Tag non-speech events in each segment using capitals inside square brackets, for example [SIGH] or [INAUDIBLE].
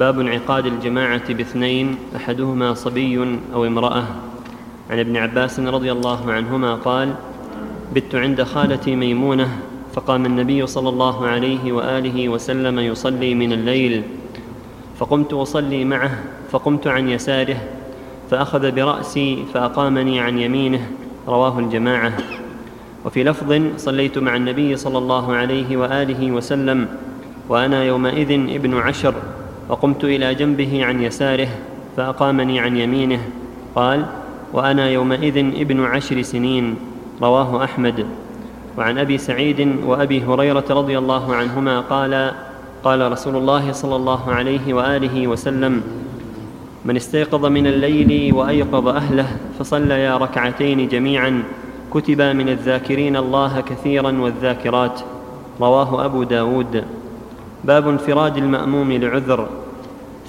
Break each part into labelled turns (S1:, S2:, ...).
S1: باب انعقاد الجماعة باثنين أحدهما صبي أو امرأة. عن ابن عباس رضي الله عنهما قال بت عند خالتي ميمونة فقام النبي صلى الله عليه وآله وسلم يصلي من الليل. فقمت أصلي معه فقمت عن يساره فأخذ برأسي فأقامني عن يمينه. رواه الجماعة. وفي لفظ صليت مع النبي صلى الله عليه وآله وسلم وأنا يومئذ ابن عشر. وقمت إلى جنبه عن يساره فأقامني عن يمينه قال وأنا يومئذ ابن عشر سنين رواه أحمد. وعن أبي سعيد وأبي هريرة رضي الله عنهما قال قال رسول الله صلى الله عليه وآله وسلم من استيقظ من الليل وأيقظ أهله فصليا ركعتين جميعا كتبا من الذاكرين الله كثيرا والذاكرات. رواه أبو داود. باب انفراد المأموم لعذر.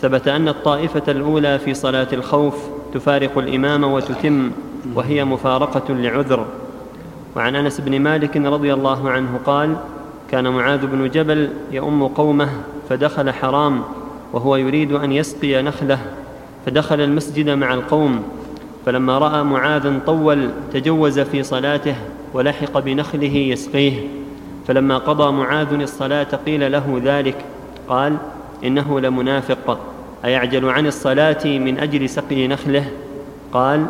S1: ثبت أن الطائفة الأولى في صلاة الخوف تفارق الإمام وتتم وهي مفارقة لعذر. وعن أنس بن مالك رضي الله عنه قال كان معاذ بن جبل يؤم قومه فدخل حرام وهو يريد أن يسقي نخلة فدخل المسجد مع القوم فلما رأى معاذا طول تجوز في صلاته ولحق بنخله يسقيه. فلما قضى معاذ الصلاة قيل له ذلك قال إنه لمنافق. أيعجل عن الصلاة من أجل سقي نخله؟ قال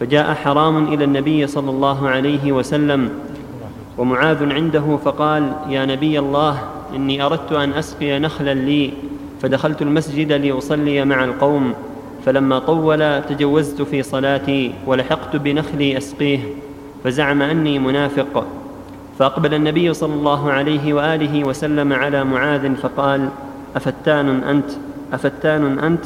S1: فجاء حرام إلى النبي صلى الله عليه وسلم ومعاذ عنده فقال يا نبي الله إني أردت أن أسقي نخلا لي فدخلت المسجد لأصلي مع القوم فلما طول تجوزت في صلاتي ولحقت بنخلي أسقيه فزعم أني منافق. فأقبل النبي صلى الله عليه وآله وسلم على معاذ فقال أفتان أنت؟ أفتان أنت؟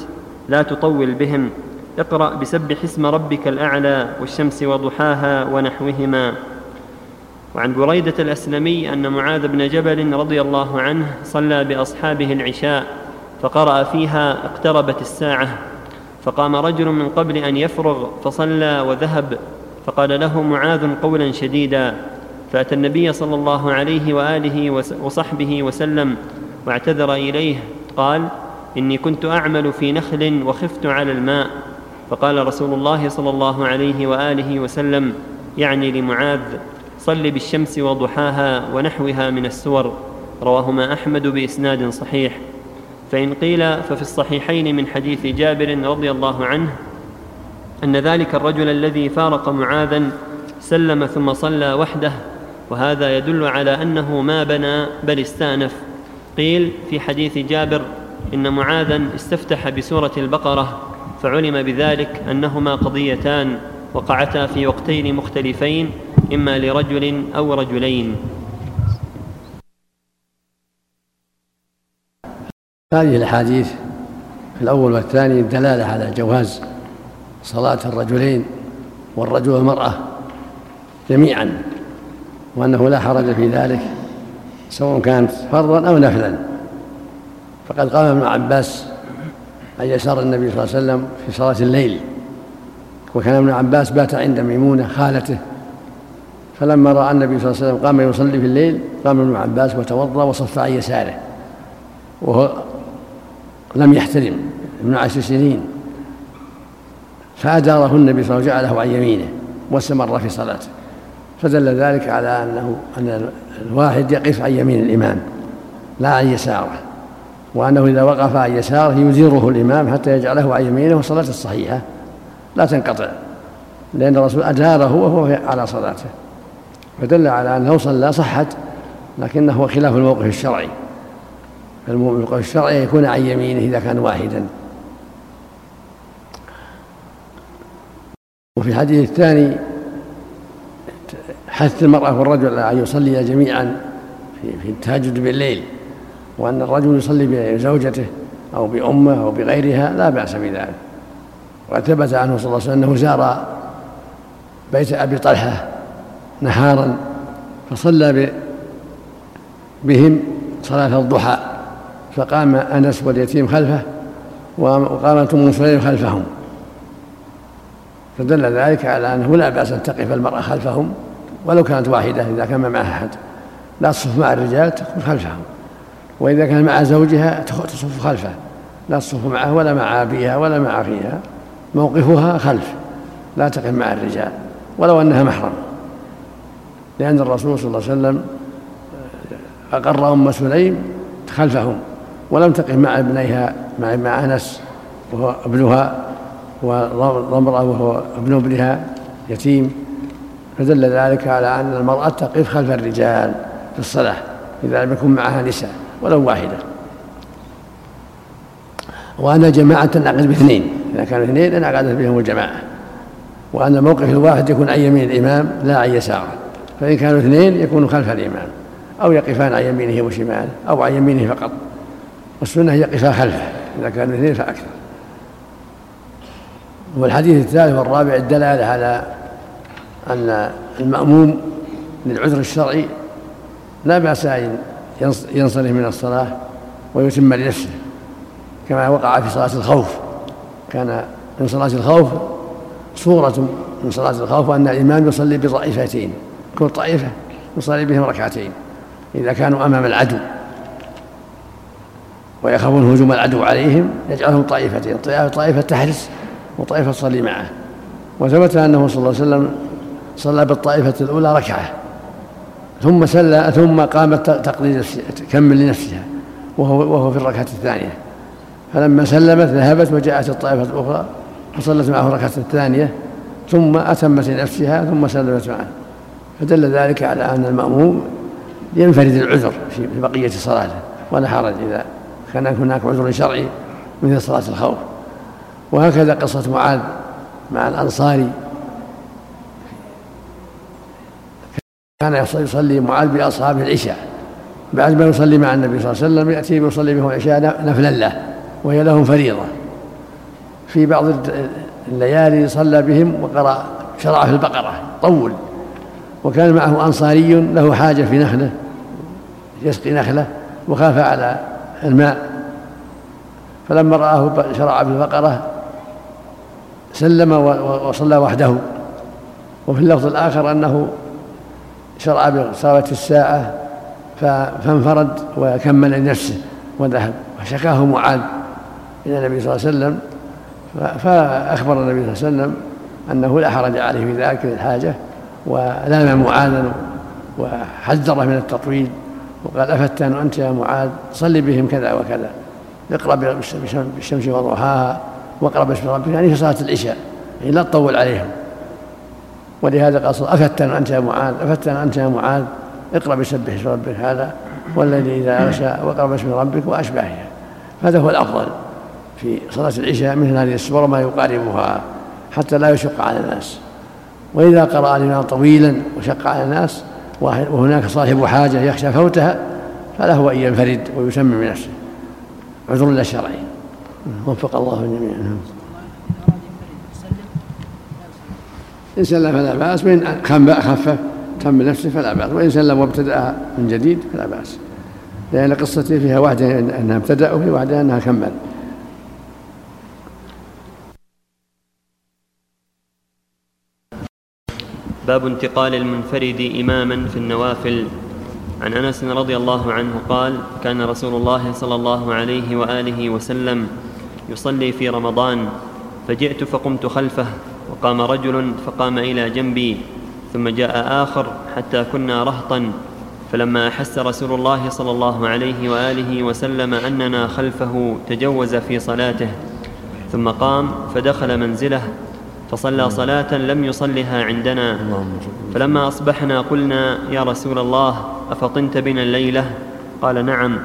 S1: لا تطول بهم. اقرأ بسبح اسم ربك الأعلى والشمس وضحاها ونحوهما. وعن بريدة الأسلمي أن معاذ بن جبل رضي الله عنه صلى بأصحابه العشاء فقرأ فيها اقتربت الساعة. فقام رجل من قبل أن يفرغ فصلى وذهب. فقال له معاذ قولا شديدا. فأتى النبي صلى الله عليه وآله وصحبه وسلم واعتذر إليه. قال إني كنت أعمل في نخل وخفت على الماء. فقال رسول الله صلى الله عليه وآله وسلم يعني لمعاذ صل بالشمس وضحاها ونحوها من السور. رواهما أحمد بإسناد صحيح. فإن قيل ففي الصحيحين من حديث جابر رضي الله عنه أن ذلك الرجل الذي فارق معاذا سلم ثم صلى وحده وهذا يدل على أنه ما بنى بل استأنف. قيل في حديث جابر إن معاذا استفتح بسورة البقرة فعلم بذلك أنهما قضيتان وقعتا في وقتين مختلفين إما لرجل أو رجلين.
S2: هذه الأحاديث الأول والثاني الدلالة على جواز صلاة الرجلين والرجل والمرأة جميعا وأنه لا حرج في ذلك سواء كانت فرضا أو نفلا. فقد قام ابن عباس عن يسار النبي صلى الله عليه وسلم في صلاة الليل. وكان ابن عباس بات عند ميمونة خالته فلما رأى النبي صلى الله عليه وسلم قام يصلي في الليل قام ابن عباس وتوضأ وصف عن يساره وهو لم يحترم ابن عشر سنين. فأداره النبي صلى الله عليه وسلم وجعله عن يمينه واستمر في صلاته. فدل ذلك على أنه أن الواحد يقف عن يمين الإمام لا عن يساره. وأنه إذا وقف عن يساره يزيره الإمام حتى يجعله عن يمينه والصلاة الصحيحة. لا تنقطع لأن الرسول أداره وهو على صلاته. فدل على أنه صلى صحت لكنه خلاف الموقف الشرعي. بالقول الشرعي يكون عن يمينه إذا كان واحدا. وفي الحديث الثاني حث المرأة والرجل أن يصليا جميعا في التهجد بالليل. وأن الرجل يصلي بزوجته أو بأمه أو بغيرها لا بأس بذلك. وقد ثبت عنه صلى الله عليه وسلم أنه زار بيت أبي طلحة نهارا فصلى بهم صلاة الضحى فقام أنس واليتيم خلفه وقامت أم سليم خلفهم. فدل ذلك على أنه لا بأس أن تقف المرأة خلفهم ولو كانت واحدة إذا كان معها أحد. لا تصف مع الرجال تكون خلفهم. وإذا كان مع زوجها تصف خلفه. لا تصف معه ولا مع أبيها ولا مع أخيها. موقفها خلف. لا تقف مع الرجال. ولو أنها محرم. لأن الرسول صلى الله عليه وسلم أقر أم سليم خلفهم. ولم تقف مع ابنيها مع مع أنس وهو ابنها وضمرة وهو ابن ابنها يتيم. فدل ذلك على أن المرأة تقف خلف الرجال في الصلاة إذا لم يكن معها نساء. ولو واحدة. وأن جماعة تنعقد باثنين. إذا كانوا اثنين انعقدت بهم الجماعة. وأن الموقف الواحد يكون عن يمين الإمام لا عن يساره. فإن كانوا اثنين يكونوا خلف الإمام. أو يقفان عن يمينه وشماله أو عن يمينه فقط. والسنة يقفا خلفه. إذا كانوا اثنين فأكثر. والحديث الثالث والرابع الدلالة على أن المأموم للعذر الشرعي لا بأس أن ينصرف من الصلاة ويتم لنفسه كما وقع في صلاة الخوف. كان من صلاة الخوف صورة من صلاة الخوف أن الإمام يصلي بطائفتين كل طائفة يصلي بهم ركعتين إذا كانوا أمام العدو. ويخافون هجوم العدو عليهم يجعلهم طائفتين طائفة تحرس وطائفة تصلي معه. وثبت أنه صلى الله عليه وسلم صلى بالطائفة الأولى ركعة. ثم سلى ثم قامت تقضي تكمل لنفسها وهو وهو في الركعة الثانية. فلما سلمت ذهبت وجاءت الطائفة الأخرى فصلت معه الركعة الثانية ثم أتمت لنفسها ثم سلمت معه. فدل ذلك على أن المأموم ينفرد العذر في بقية صلاته ولا حرج إذا كان هناك عذر شرعي مثل صلاة الخوف. وهكذا قصة معاذ مع الأنصاري. كان يصلي معاذ بأصحابه العشاء بعد ما يصلي مع النبي صلى الله عليه وسلم يأتي ويصلي بهم العشاء نفلا له وهي لهم فريضة. في بعض الليالي صلى بهم وقرأ شرع في البقرة طول. وكان معه أنصاري له حاجة في نخلة يسقي نخلة وخاف على الماء. فلما رآه شرع في البقرة سلم وصلى وحده. وفي اللفظ الآخر أنه شرع بصلاة الساعة فانفرد وكمل لنفسه وذهب. وشكاه معاذ إلى النبي صلى الله عليه وسلم فأخبر النبي صلى الله عليه وسلم أنه لا حرج عليه في ذلك الحاجة ولام معاذا وحذره من التطويل وقال أفتان أنت يا معاذ؟ صلي بهم كذا وكذا. اقرأ بالشمس وضحاها واقرأ باسم ربك. يعني في صلاة العشاء يعني لا تطول عليهم. ولهذا قال أفتن أنت يا معاذ أفتن أنت يا معاذ اقرأ بسبح اسم ربك هذا والذي إذا أغشى واقرأ باسم ربك وأشباهها هذا هو الأفضل في صلاة العشاء مثل هذه السورة ما يقاربها حتى لا يشق على الناس. وإذا قرأ الإمام طويلا وشق على الناس وهناك صاحب حاجة يخشى فوتها فله أن ينفرد ويسمي من نفسه عذر لا شرعي وفق الله الجميع. إن سلم فلا بأس. وإن خفف تم نفسه فلا بأس. وإن سلم وابتدأ من جديد فلا بأس. لأن قصتي فيها واحدة أنها ابتدأ وفي واحدة أنها كمل.
S1: باب انتقال المنفرد إماما في النوافل. عن أنس رضي الله عنه قال كان رسول الله صلى الله عليه وآله وسلم يصلي في رمضان فجئت فقمت خلفه. وقام رجل فقام إلى جنبي ثم جاء آخر حتى كنا رهطا فلما أحس رسول الله صلى الله عليه وآله وسلم أننا خلفه تجوز في صلاته ثم قام فدخل منزله فصلى صلاة لم يصلها عندنا. فلما أصبحنا قلنا يا رسول الله أفطنت بنا الليلة؟ قال نعم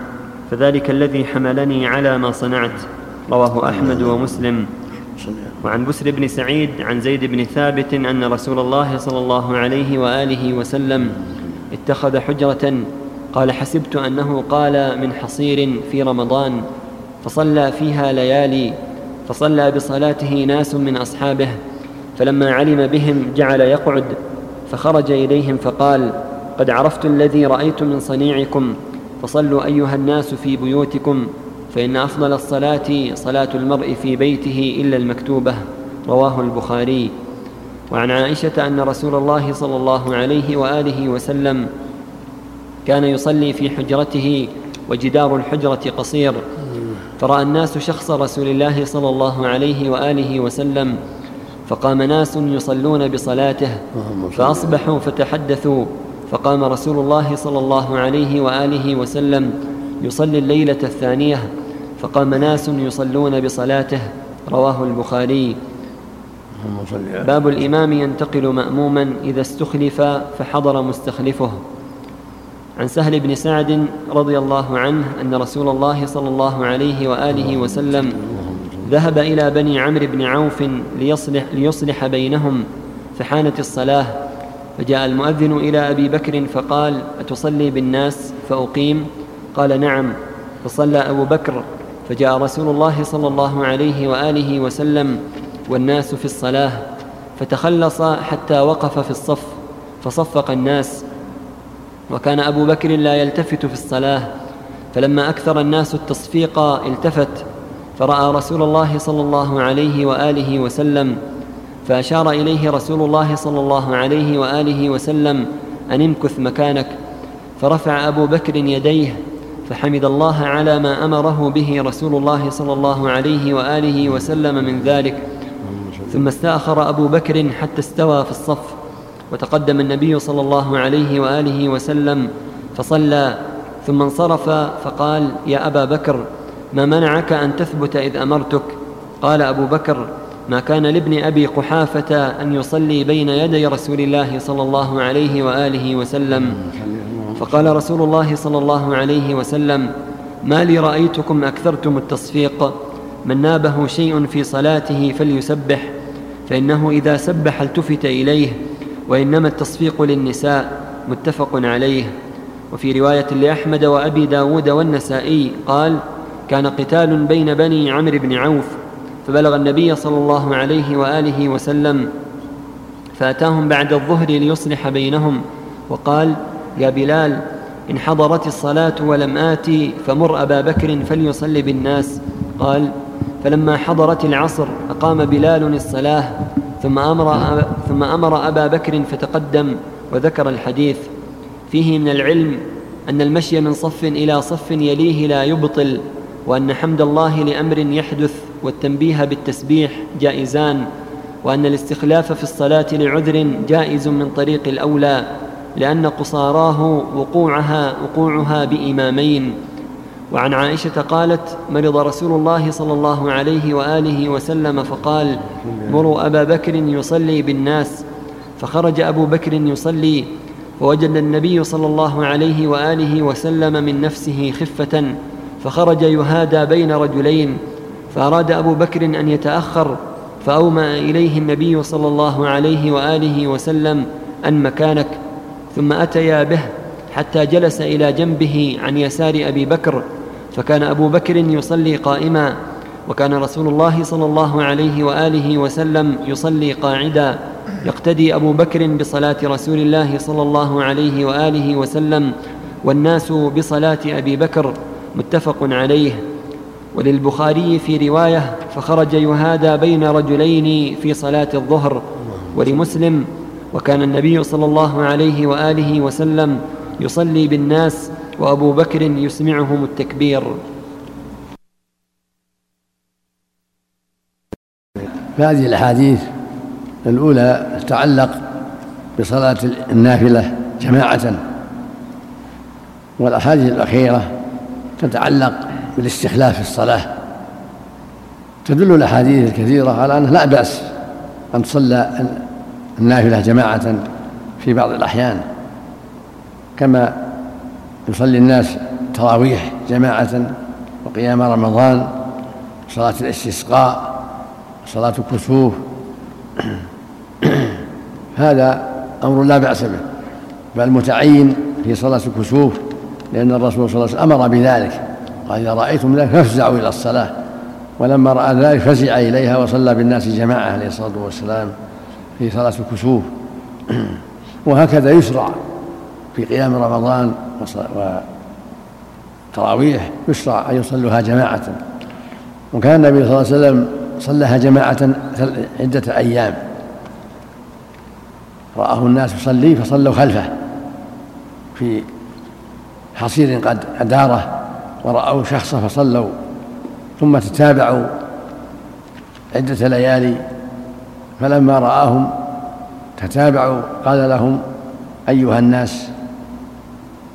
S1: فذلك الذي حملني على ما صنعت رواه أحمد ومسلم. وعن بسر بن سعيد عن زيد بن ثابت أن رسول الله صلى الله عليه وآله وسلم اتخذ حجرة قال حسبت أنه قال من حصير في رمضان فصلى فيها ليالي فصلى بصلاته ناس من أصحابه فلما علم بهم جعل يقعد فخرج إليهم فقال قد عرفت الذي رأيت من صنيعكم فصلوا أيها الناس في بيوتكم فإن أفضل الصلاة صلاة المرء في بيته إلا المكتوبة رواه البخاري. وعن عائشة أن رسول الله صلى الله عليه وآله وسلم كان يصلي في حجرته وجدار الحجرة قصير. فرأى الناس شخص رسول الله صلى الله عليه وآله وسلم فقام ناس يصلون بصلاته فأصبحوا فتحدثوا فقام رسول الله صلى الله عليه وآله وسلم يصلي الليلة الثانية. فقام ناس يصلون بصلاته رواه البخاري. باب الإمام ينتقل ماموما إذا استخلف فحضر مستخلفه. عن سهل بن سعد رضي الله عنه أن رسول الله صلى الله عليه وآله وسلم ذهب إلى بني عمرو بن عوف ليصلح, ليصلح بينهم فحانت الصلاة. فجاء المؤذن إلى أبي بكر فقال أتصلي بالناس؟ فأقيم. قال نعم. فصلى أبو بكر فجاء رسول الله صلى الله عليه وآله وسلم والناس في الصلاة فتخلص حتى وقف في الصف فصفق الناس. وكان أبو بكر لا يلتفت في الصلاة فلما أكثر الناس التصفيق التفت فرأى رسول الله صلى الله عليه وآله وسلم فأشار إليه رسول الله صلى الله عليه وآله وسلم أن امكث مكانك. فرفع أبو بكر يديه فحمد الله على ما أمره به رسول الله صلى الله عليه وآله وسلم من ذلك. ثم استأخر أبو بكر حتى استوى في الصف. وتقدم النبي صلى الله عليه وآله وسلم فصلى. ثم انصرف فقال يا أبا بكر ما منعك أن تثبت إذ امرتك قال أبو بكر ما كان لابن أبي قحافة أن يصلي بين يدي رسول الله صلى الله عليه وآله وسلم. فقال رسول الله صلى الله عليه وسلم ما لي رأيتكم أكثرتم التصفيق. من نابه شيء في صلاته فليسبح فإنه إذا سبح التفت إليه وإنما التصفيق للنساء متفق عليه. وفي رواية لأحمد وأبي داود والنسائي قال كان قتال بين بني عمرو بن عوف فبلغ النبي صلى الله عليه وآله وسلم فأتاهم بعد الظهر ليصلح بينهم وقال يا بلال إن حضرت الصلاة ولم آتي فمر أبا بكر فليصلي بالناس. قال فلما حضرت العصر أقام بلال الصلاة ثم أمر ثم أمر أبا بكر فتقدم وذكر الحديث. فيه من العلم أن المشي من صف إلى صف يليه لا يبطل وأن حمد الله لأمر يحدث والتنبيه بالتسبيح جائزان وأن الاستخلاف في الصلاة لعذر جائز من طريق الأولى. لأن قصاراه وقوعها وقوعها بإمامين. وعن عائشة قالت مرض رسول الله صلى الله عليه وآله وسلم فقال مروا أبا بكر يصلي بالناس. فخرج أبو بكر يصلي فوجد النبي صلى الله عليه وآله وسلم من نفسه خفة فخرج يهادى بين رجلين فأراد أبو بكر أن يتأخر فأومأ إليه النبي صلى الله عليه وآله وسلم أن مكانك. ثم أتيا به حتى جلس إلى جنبه عن يسار أبي بكر فكان أبو بكر يصلي قائما وكان رسول الله صلى الله عليه وآله وسلم يصلي قاعدا. يقتدي أبو بكر بصلاة رسول الله صلى الله عليه وآله وسلم والناس بصلاة أبي بكر متفق عليه. وللبخاري في رواية فخرج يهادى بين رجلين في صلاة الظهر ولمسلم وكان النبي صلى الله عليه وآله وسلم يصلي بالناس وأبو بكر يسمعهم التكبير.
S2: هذه الأحاديث الأولى تتعلق بصلاة النافلة جماعة والأحاديث الأخيرة تتعلق بالاستخلاف في الصلاة. تدل الأحاديث الكثيرة على انه لا بأس أن تصلى النافله جماعة في بعض الأحيان كما يصلي الناس تراويح جماعة وقيام رمضان صلاة الاستسقاء صلاة الكسوف. [CLEARS THROAT] هذا أمر لا بأس به بل متعين في صلاة الكسوف لأن الرسول صلى الله عليه وسلم أمر بذلك قال إذا رأيتم ذلك فافزعوا إلى الصلاة. ولما رأى ذلك فزع إليها وصلى بالناس جماعة عليه الصلاة والسلام. في صلاة الكسوف. وهكذا يشرع في قيام رمضان وتراويح يشرع أن يصلوها جماعة. وكان النبي صلى الله عليه وسلم صلىها جماعة عدة أيام. رآه الناس يصلي فصلوا خلفه في حصير قد أداره ورأوا شخصا فصلوا ثم تتابعوا عدة ليالي فلما رآهم تتابعوا قال لهم أيها الناس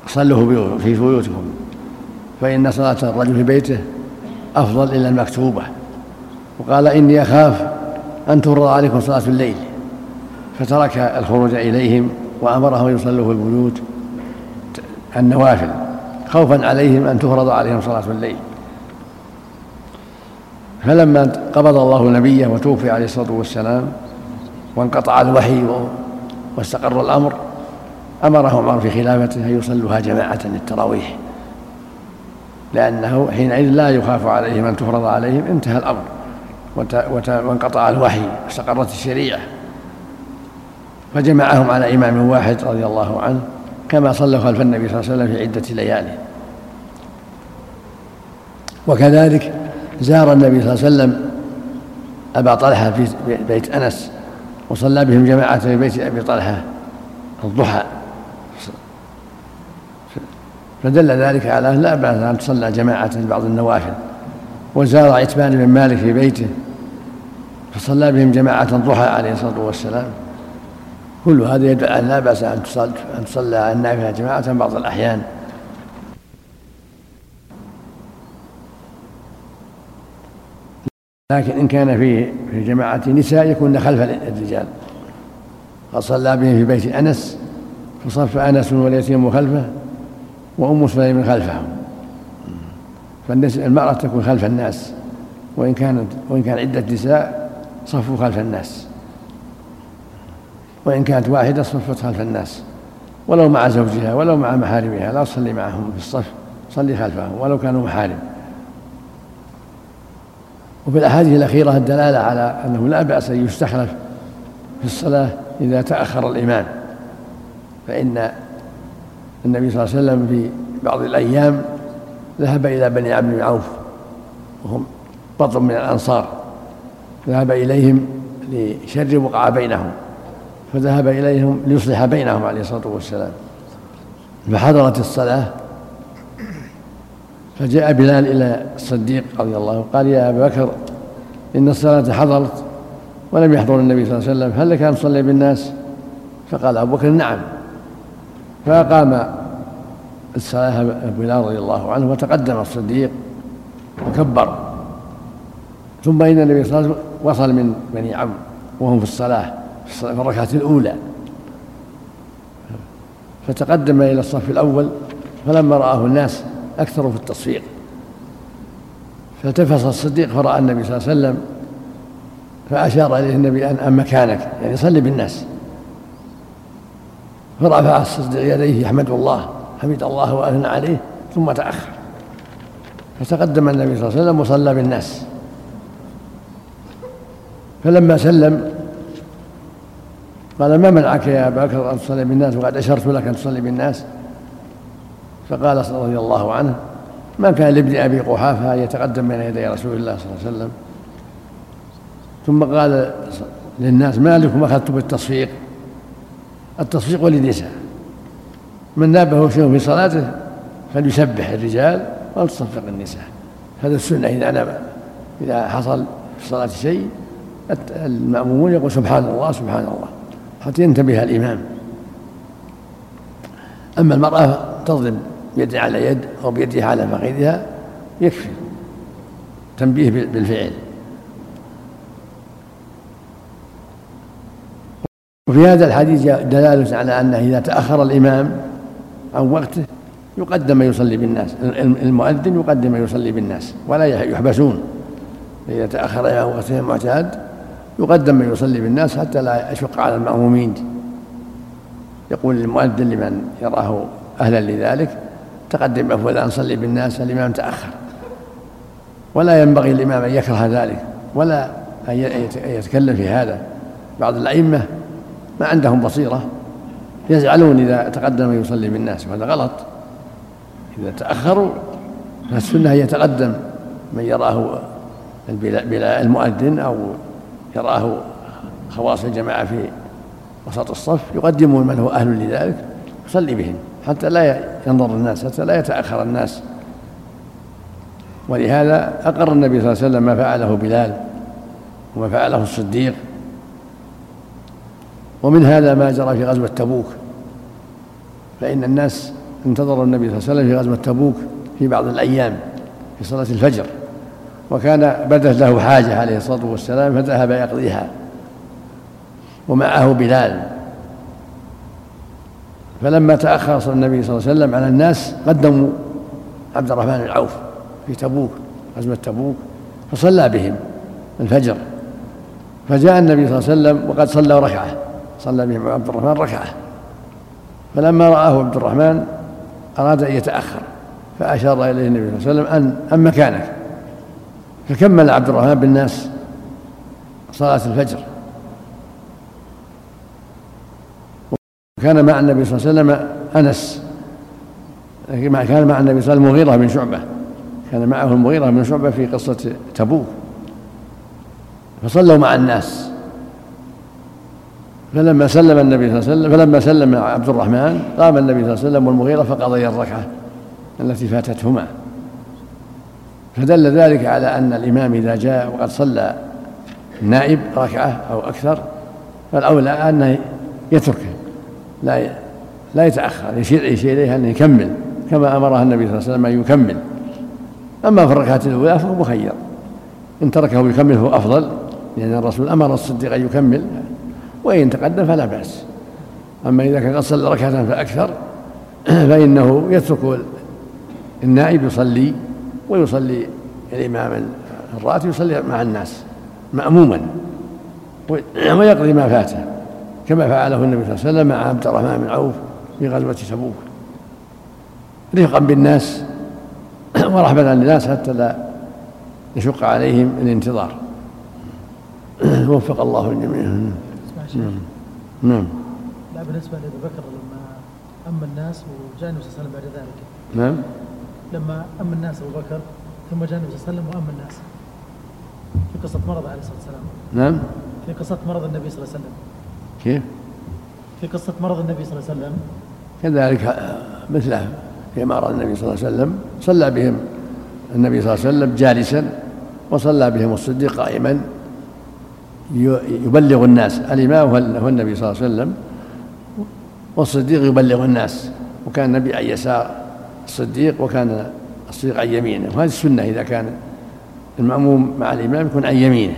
S2: صلوا في بيوتكم فإن صلاة الرجل في بيته أفضل إلى المكتوبة. وقال إني أخاف أن تفرض عليكم صلاة الليل. فترك الخروج إليهم وأمرهم يصلوا في البيوت النوافل خوفا عليهم أن تفرض عليهم صلاة الليل. فلما قبض الله نبيه وتوفي عليه الصلاة والسلام وانقطع الوحي واستقر الأمر أمره عمر في خلافته أن يصلوها جماعة للتراويح. لأنه حينئذ لا يخاف عليهم أن تفرض عليهم انتهى الأمر. وانقطع الوحي واستقرت الشريعة. فجمعهم على إمام واحد رضي الله عنه كما صلى خلف النبي صلى الله عليه وسلم في عدة ليالي. وكذلك زار النبي صلى الله عليه وسلم أبا طلحة في بيت أنس وصلى بهم جماعة في بيت أبي طلحة الضحى. فدل ذلك على أن لا بأس أن تصلى جماعة بعض النوافل. وزار عتبان بن مالك في بيته فصلى بهم جماعة ضحى عليه الصلاة والسلام. كل هذا يدل على لا بأس أن أن تصلى النافلة جماعة بعض الأحيان. لكن إن كان في في جماعة نساء يكون خلف الرجال. قد صلى بهم في بيت أنس فصف أنس واليتيم خلفه وأم سليم خلفهم. فالمرأة تكون خلف الناس وإن كانت وإن كان عدة نساء صفوا خلف الناس. وإن كانت واحدة صفت خلف الناس. ولو مع زوجها ولو مع محارمها لا تصلي معهم في الصف صلي خلفهم ولو كانوا محارم. وفي الأحاديث الأخيرة الدلالة على أنه لا بأس أن يستخلف في الصلاة إذا تأخر الإمام فإن النبي صلى الله عليه وسلم في بعض الأيام ذهب إلى بني عبد بن عوف وهم بطن من الأنصار. ذهب إليهم لشر وقع بينهم فذهب إليهم ليصلح بينهم عليه الصلاة والسلام. فحضرت الصلاة فجاء بلال إلى الصديق رضي الله عنه قال يا أبا بكر إن الصلاة حضرت ولم يحضر النبي صلى الله عليه وسلم هل لك أن تصلي بالناس؟ فقال أبو بكر نعم. فأقام الصلاة بلال رضي الله عنه وتقدم الصديق وكبر. ثم إن النبي صلى الله عليه وسلم وصل من بني عم وهم في الصلاة في الركعة الأولى. فتقدم إلى الصف الأول فلما رآه الناس أكثروا في التصفيق. فالتفت الصديق فرأى النبي صلى الله عليه وسلم فأشار إليه النبي أن مكانك يعني صلي بالناس. فرفع الصديق يديه يحمد الله حمد الله وأثنى عليه ثم تأخر. فتقدم النبي صلى الله عليه وسلم وصلى بالناس. فلما سلم قال ما منعك يا أبا بكر أن تصلي بالناس؟ وقد أشرت لك أن تصلي بالناس. فقال رضي الله عنه. ما كان لابن أبي قحافة أن يتقدم بين يدي رسول الله صلى الله عليه وسلم. ثم قال للناس ما لكم أخذتم بالتصفيق؟ التصفيق للنساء من نابه شيء في صلاته فليسبح الرجال ولتصفق النساء. هذا السنة. إذا نام إذا حصل في الصلاة شيء المأمومون يقول سبحان الله سبحان الله حتى ينتبه الإمام. أما المرأة تضرب يد على يد أو بيدها على فخذها يكفي. تنبيه بالفعل. وفي هذا الحديث دلالة على أنه إذا تأخر الإمام عن وقته يقدم يصلي بالناس المؤذن يقدم يصلي بالناس ولا يحبسون. إذا تأخر عن وقته المعتاد يقدم يصلي بالناس حتى لا يشق على المأمومين. يقول المؤذن لمن يراه أهلا لذلك تقدم أفضل أن صلي بالناس الإمام تأخر. ولا ينبغي الإمام أن يكره ذلك ولا أن يتكلم في هذا. بعض الأئمة ما عندهم بصيرة يزعلون إذا تقدم يصلي بالناس وهذا غلط. إذا تأخروا فالسنة أن يتقدم من يراه المؤذن أو يراه خواص الجماعة في وسط الصف يقدمون من هو أهل لذلك يصلي بهم. حتى لا ينظر الناس حتى لا يتأخر الناس. ولهذا أقر النبي صلى الله عليه وسلم ما فعله بلال وما فعله الصديق. ومن هذا ما جرى في غزوة تبوك. فإن الناس انتظروا النبي صلى الله عليه وسلم في غزوة تبوك في بعض الأيام في صلاة الفجر. وكان بدت له حاجة عليه الصلاة والسلام فذهب يقضيها. ومعه بلال. فلما تأخر صلى النبي صلى الله عليه وسلم على الناس قدموا عبد الرحمن بن عوف في تبوك غزوة تبوك فصلى بهم الفجر. فجاء النبي صلى الله عليه وسلم وقد صلى ركعة صلى بهم عبد الرحمن ركعة. فلما رآه عبد الرحمن أراد أن يتأخر فأشار إليه النبي صلى الله عليه وسلم أن أن مكانك. فكمل عبد الرحمن بالناس صلاة الفجر. وكان مع النبي صلى الله عليه وسلم أنس. كان مع النبي صلى الله عليه وسلم المغيرة بن شعبة. كان معه المغيرة بن شعبة في قصة تبوك. فصلوا مع الناس. فلما سلم النبي صلى الله عليه وسلم فلما سلم عبد الرحمن قام النبي صلى الله عليه وسلم والمغيرة فقضي الركعة التي فاتتهما. فدل ذلك على أن الإمام إذا جاء وقد صلى النائب ركعة أو أكثر فالأولى أنه يتركه. لا لا يتأخر يشير يشير إليه أن يكمل كما أمره النبي صلى الله عليه وسلم أن يكمل. أما في الركعة الأولى فهو مخير. إن تركه يكمل فهو أفضل لأن الرسول أمر الصديق أن يكمل وإن تقدم فلا بأس. أما إذا كان قد صلى ركعة فأكثر [CLEARS THROAT] فإنه يترك النائب يصلي ويصلي الإمام الراتب يصلي مع الناس مأموما ويقضي ما فاته. كما فعله النبي صلى الله عليه وسلم مع عبد الرحمن بن عوف في غزوة تبوك. رفقا بالناس [CLEARS THROAT] ورحمة للناس حتى لا يشق عليهم الانتظار. [CLEARS THROAT] وفق الله الجميع. نعم.
S3: نعم. لا بالنسبة لأبي بكر لما أما الناس وجاء النبي صلى الله عليه وسلم بعد ذلك.
S2: نعم.
S3: لما أما الناس أبو بكر ثم جاء النبي صلى الله عليه وسلم وأما الناس. في قصة مرض عليه الصلاة والسلام.
S2: نعم.
S3: في قصة مرض النبي صلى الله عليه وسلم.
S2: كيف؟
S3: في قصة مرض النبي صلى الله عليه وسلم.
S2: كذلك مثله في مرض النبي صلى الله عليه وسلم صلى بهم النبي صلى الله عليه وسلم جالسا وصلى بهم الصديق قائما يبلغ الناس. الإمام هو النبي صلى الله عليه وسلم والصديق يبلغ الناس. وكان النبي عن يسار الصديق وكان الصديق عن يمينه. وهذه السنة إذا كان المأموم مع الإمام يكون عن يمينه.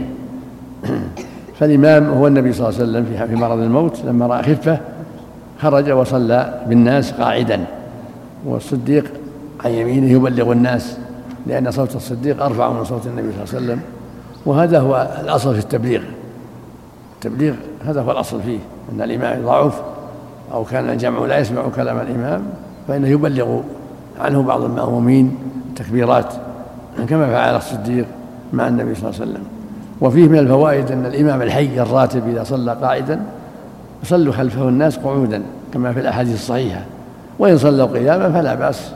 S2: [CLEARS THROAT] فالإمام هو النبي صلى الله عليه وسلم في مرض الموت لما رأى خفة خرج وصلى بالناس قاعدا. والصديق عن يمينه يبلغ الناس لأن صوت الصديق أرفع من صوت النبي صلى الله عليه وسلم. وهذا هو الأصل في التبليغ. التبليغ هذا هو الأصل فيه أن الإمام ضعف أو كان الجمع لا يسمع كلام الإمام فإنه يبلغ عنه بعض المأمومين التكبيرات كما فعل الصديق مع النبي صلى الله عليه وسلم. وفيه من الفوائد أن الإمام الحي الراتب إذا صلى قاعدا يصلوا خلفه الناس قعودا كما في الأحاديث الصحيحة. وإن صلوا قياما فلا بأس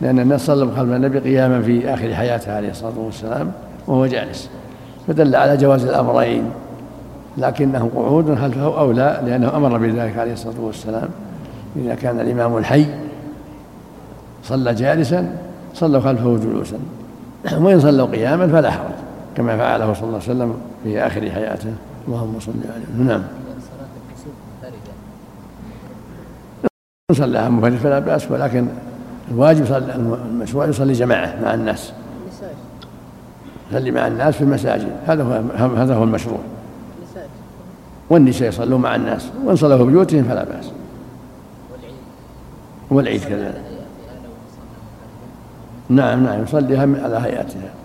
S2: لأن الناس صلوا خلف النبي قياما في آخر حياته عليه الصلاة والسلام وهو جالس. فدل على جواز الأمرين لكنه قعود خلفه أولى لأنه أمر بذلك عليه الصلاة والسلام. إذا كان الإمام الحي صلى جالسا صلوا خلفه جلوسا. وإن صلوا قياما فلا حرج. كما فعله صلى الله عليه وسلم في آخر حياته. اللهم صل عليه نعم. من صلى منفرد فلا بأس ولكن الواجب صلى المشروع يصلي جماعة مع الناس. يصلي مع الناس في المساجد. هذا هو هذا هو المشروع. والنساء يصلون مع الناس. وإن صلوا في بيوتهم فلا بأس. والعيد كذلك. نعم نعم يصليها على هيئتها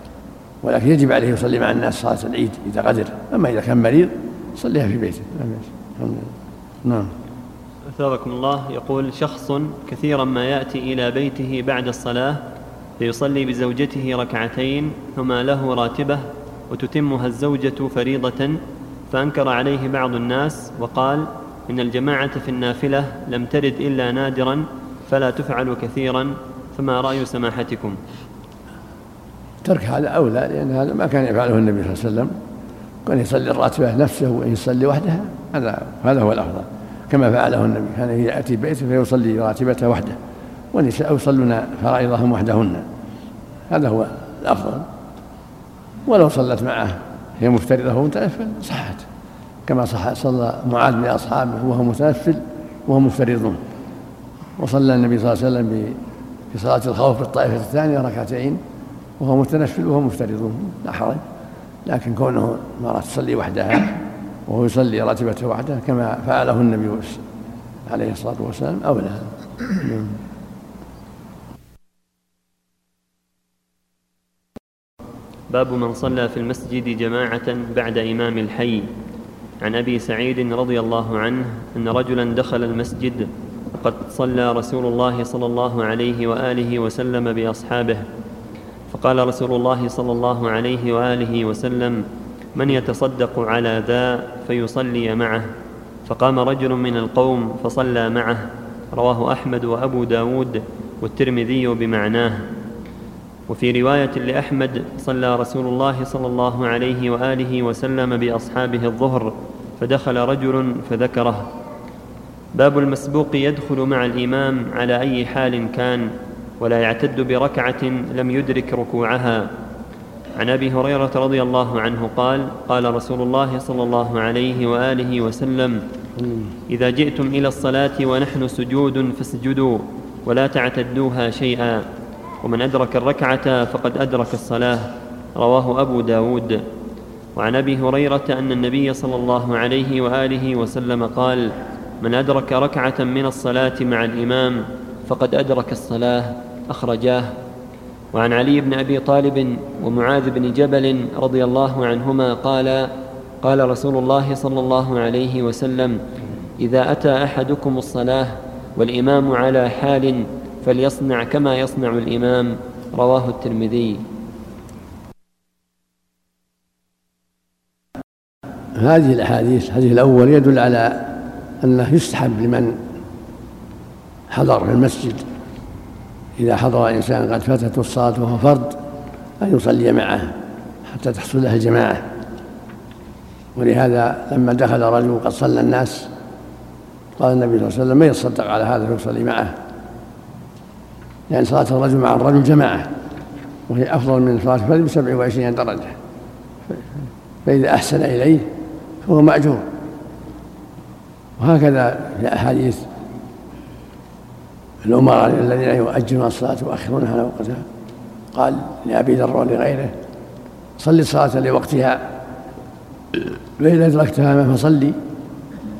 S2: ولكن يجب عليه يصلي مع الناس صلاة العيد إذا قدر. أما إذا كان مريض يصليها في بيته. نعم.
S1: أثابكم الله. يقول شخص كثيرا ما يأتي إلى بيته بعد الصلاة فيصلي بزوجته ركعتين ثم له راتبة وتتمها الزوجة فريضة فأنكر عليه بعض الناس وقال إن الجماعة في النافلة لم ترد إلا نادرا فلا تفعل كثيرا فما رأي سماحتكم.
S2: ترك هذا أولى لأن هذا ما كان يفعله النبي صلى الله عليه وسلم. كان يصلي الراتبة نفسه وإن يصلي وحدها. هذا هذا هو الأفضل. كما فعله النبي كان يأتي بيته فيصلي راتبته وحده. والنساء يصلون فرائضهم وحدهن. هذا هو الأفضل. ولو صلت معه هي مفترضة وهو متنفل صحت. كما صح صلى معاذ من أصحابه وهو متنفل وهو مفترض وصلى النبي صلى الله عليه وسلم في صلاة الخوف في الطائفة الثانية ركعتين. وهو متنفل وهو مفترض. لا حرج. لكن كونه المرأة تصلي وحدها وهو يصلي راتبته وحده كما فعله النبي عليه الصلاة والسلام أولى
S1: باب من صلى في المسجد جماعة بعد إمام الحي. عن أبي سعيد رضي الله عنه أن رجلا دخل المسجد وقد صلى رسول الله صلى الله عليه وآله وسلم بأصحابه. فقال رسول الله صلى الله عليه وآله وسلم من يتصدق على ذا فيصلي معه. فقام رجل من القوم فصلى معه رواه أحمد وأبو داود والترمذي بمعناه. وفي رواية لأحمد صلى رسول الله صلى الله عليه وآله وسلم بأصحابه الظهر فدخل رجل فذكره. باب المسبوق يدخل مع الإمام على أي حال كان. ولا يعتد بركعة لم يدرك ركوعها. عن أبي هريرة رضي الله عنه قال قال رسول الله صلى الله عليه وآله وسلم إذا جئتم إلى الصلاة ونحن سجود فاسجدوا ولا تعتدوها شيئا. ومن أدرك الركعة فقد أدرك الصلاة. رواه أبو داود. وعن أبي هريرة أن النبي صلى الله عليه وآله وسلم قال من أدرك ركعة من الصلاة مع الإمام فقد أدرك الصلاة. أخرجاه. وعن علي بن أبي طالب ومعاذ بن جبل رضي الله عنهما قال قال رسول الله صلى الله عليه وسلم إذا أتى أحدكم الصلاة والإمام على حال فليصنع كما يصنع الإمام. رواه الترمذي.
S2: هذه الأحاديث الحديث الأول يدل على أنه يستحب لمن حضر في المسجد. إذا حضر إنسان قد فاتته الصلاة وهو فرد أن يصلي معه حتى تحصل له الجماعة. ولهذا لما دخل رجل قد صلى الناس قال النبي صلى الله عليه وسلم من يتصدق على هذا فيصلي معه؟ لأن صلاة الرجل مع الرجل جماعة وهي أفضل من صلاة الفرد بسبع وعشرين درجة. فإذا أحسن إليه فهو مأجور. وهكذا في أحاديث الأمراء الذين يؤجلون الصلاة ويؤخرونها على وقتها. قال لأبي ذر ولغيره صل الصلاة لوقتها. فإذا أدركتها فصلي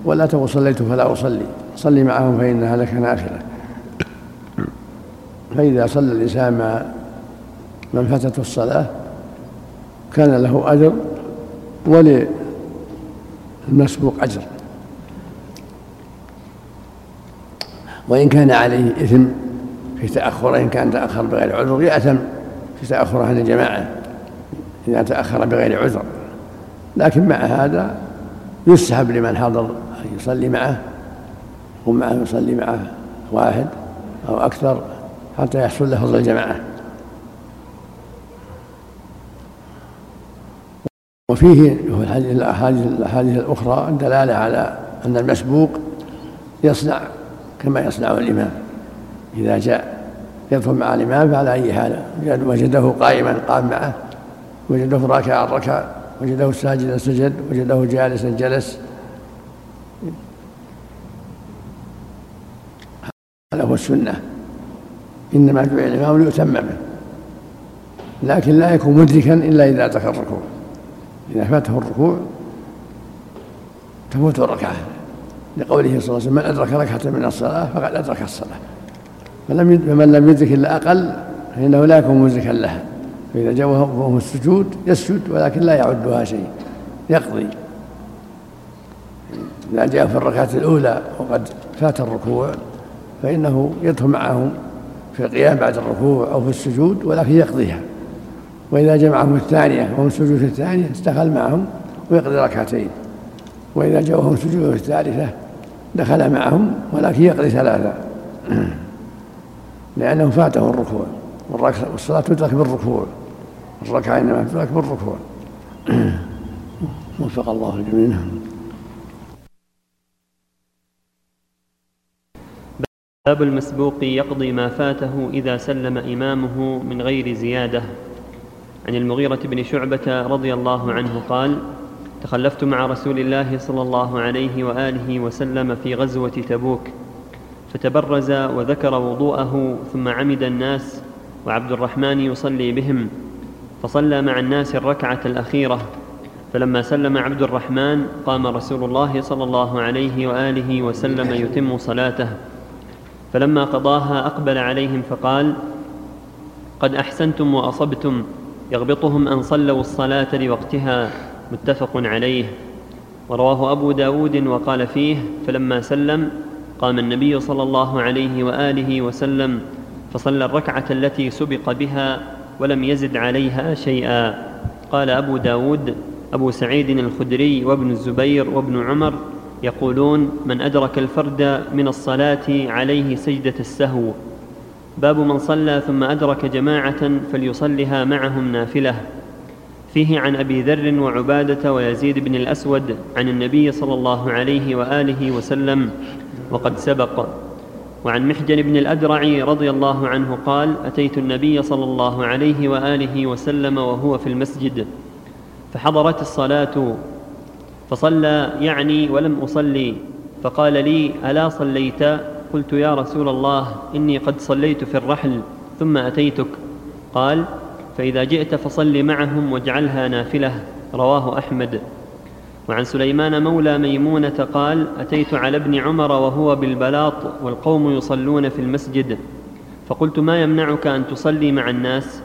S2: ولا تقل صليت فلا أصلي. صلي معهم فإنها لك نافلة. فإذا صلى الإنسان مع من فاتته الصلاة كان له أجر وللمسبوق أجر. وإن كان عليه إثم في تأخر إن كان تأخر بغير عذر يأثم في تأخر عن الجماعة إذا تأخر بغير عذر. لكن مع هذا يسحب لمن حضر أن يصلي معه ومعه يصلي معه واحد أو أكثر حتى يحصل له فضل الجماعة. وفيه الأحاديث الأخرى الدلالة على أن المسبوق يصنع كما يصنع الإمام. إذا جاء يدخل مع الإمام فعلى أي حال؟ وجده قائما قام معه. وجده راكعا ركع. وجده ساجدا سجد. وجده جالسا جلس. هذا هو السنة. إنما جعل الإمام ليتم به. لكن لا يكون مدركا إلا إذا أدرك الركوع. إذا فاته الركوع تفوت الركعة. لقوله صلى الله عليه وسلم من أدرك ركعة من الصلاة فقد أدرك الصلاة. فلم فمن لم يدرك إلا أقل فإنه لا يكون مدركا لها. فإذا جاء وهو السجود يسجد ولكن لا يعدها شيء يقضي. إذا جاء في الركعة الأولى وقد فات الركوع فإنه يدخل معهم في القيام بعد الركوع أو في السجود ولكن يقضيها. وإذا جاء معهم الثانية وهم السجود في الثانية استقل معهم ويقضي ركعتين. وإذا جاءهم السجود في الثالثة دخل معهم ولكن يقضي ثلاثة. لأنه فاته الركوع والصلاة تدرك بالركوع الركعة إنما تدرك بالركوع. [CLEARS THROAT] وفق الله الجميع.
S1: باب المسبوق يقضي ما فاته إذا سلم إمامه من غير زيادة. عن المغيرة بن شعبة رضي الله عنه قال تخلفت مع رسول الله صلى الله عليه وآله وسلم في غزوة تبوك فتبرز وذكر وضوءه ثم عمد الناس وعبد الرحمن يصلي بهم فصلى مع الناس الركعة الأخيرة فلما سلم عبد الرحمن قام رسول الله صلى الله عليه وآله وسلم يتم صلاته. فلما قضاها أقبل عليهم فقال قد أحسنتم وأصبتم يغبطهم أن صلوا الصلاة لوقتها متفق عليه. ورواه أبو داود وقال فيه فلما سلم قام النبي صلى الله عليه وآله وسلم فصلى الركعة التي سبق بها ولم يزد عليها شيئا. قال أبو داود أبو سعيد الخدري وابن الزبير وابن عمر يقولون من أدرك الفرد من الصلاة عليه سجدة السهو. باب من صلى ثم أدرك جماعة فليصلها معهم نافلة. فيه عن أبي ذر وعبادة ويزيد بن الأسود عن النبي صلى الله عليه وآله وسلم وقد سبق. وعن محجن بن الأدرع رضي الله عنه قال أتيت النبي صلى الله عليه وآله وسلم وهو في المسجد فحضرت الصلاة فصلى يعني ولم أصلي فقال لي ألا صليت؟ قلت يا رسول الله إني قد صليت في الرحل ثم أتيتك. قال فإذا جئت فصل معهم واجعلها نافلة. رواه أحمد. وعن سليمان مولى ميمونة قال أتيت على ابن عمر وهو بالبلاط والقوم يصلون في المسجد. فقلت ما يمنعك أن تصلي مع الناس؟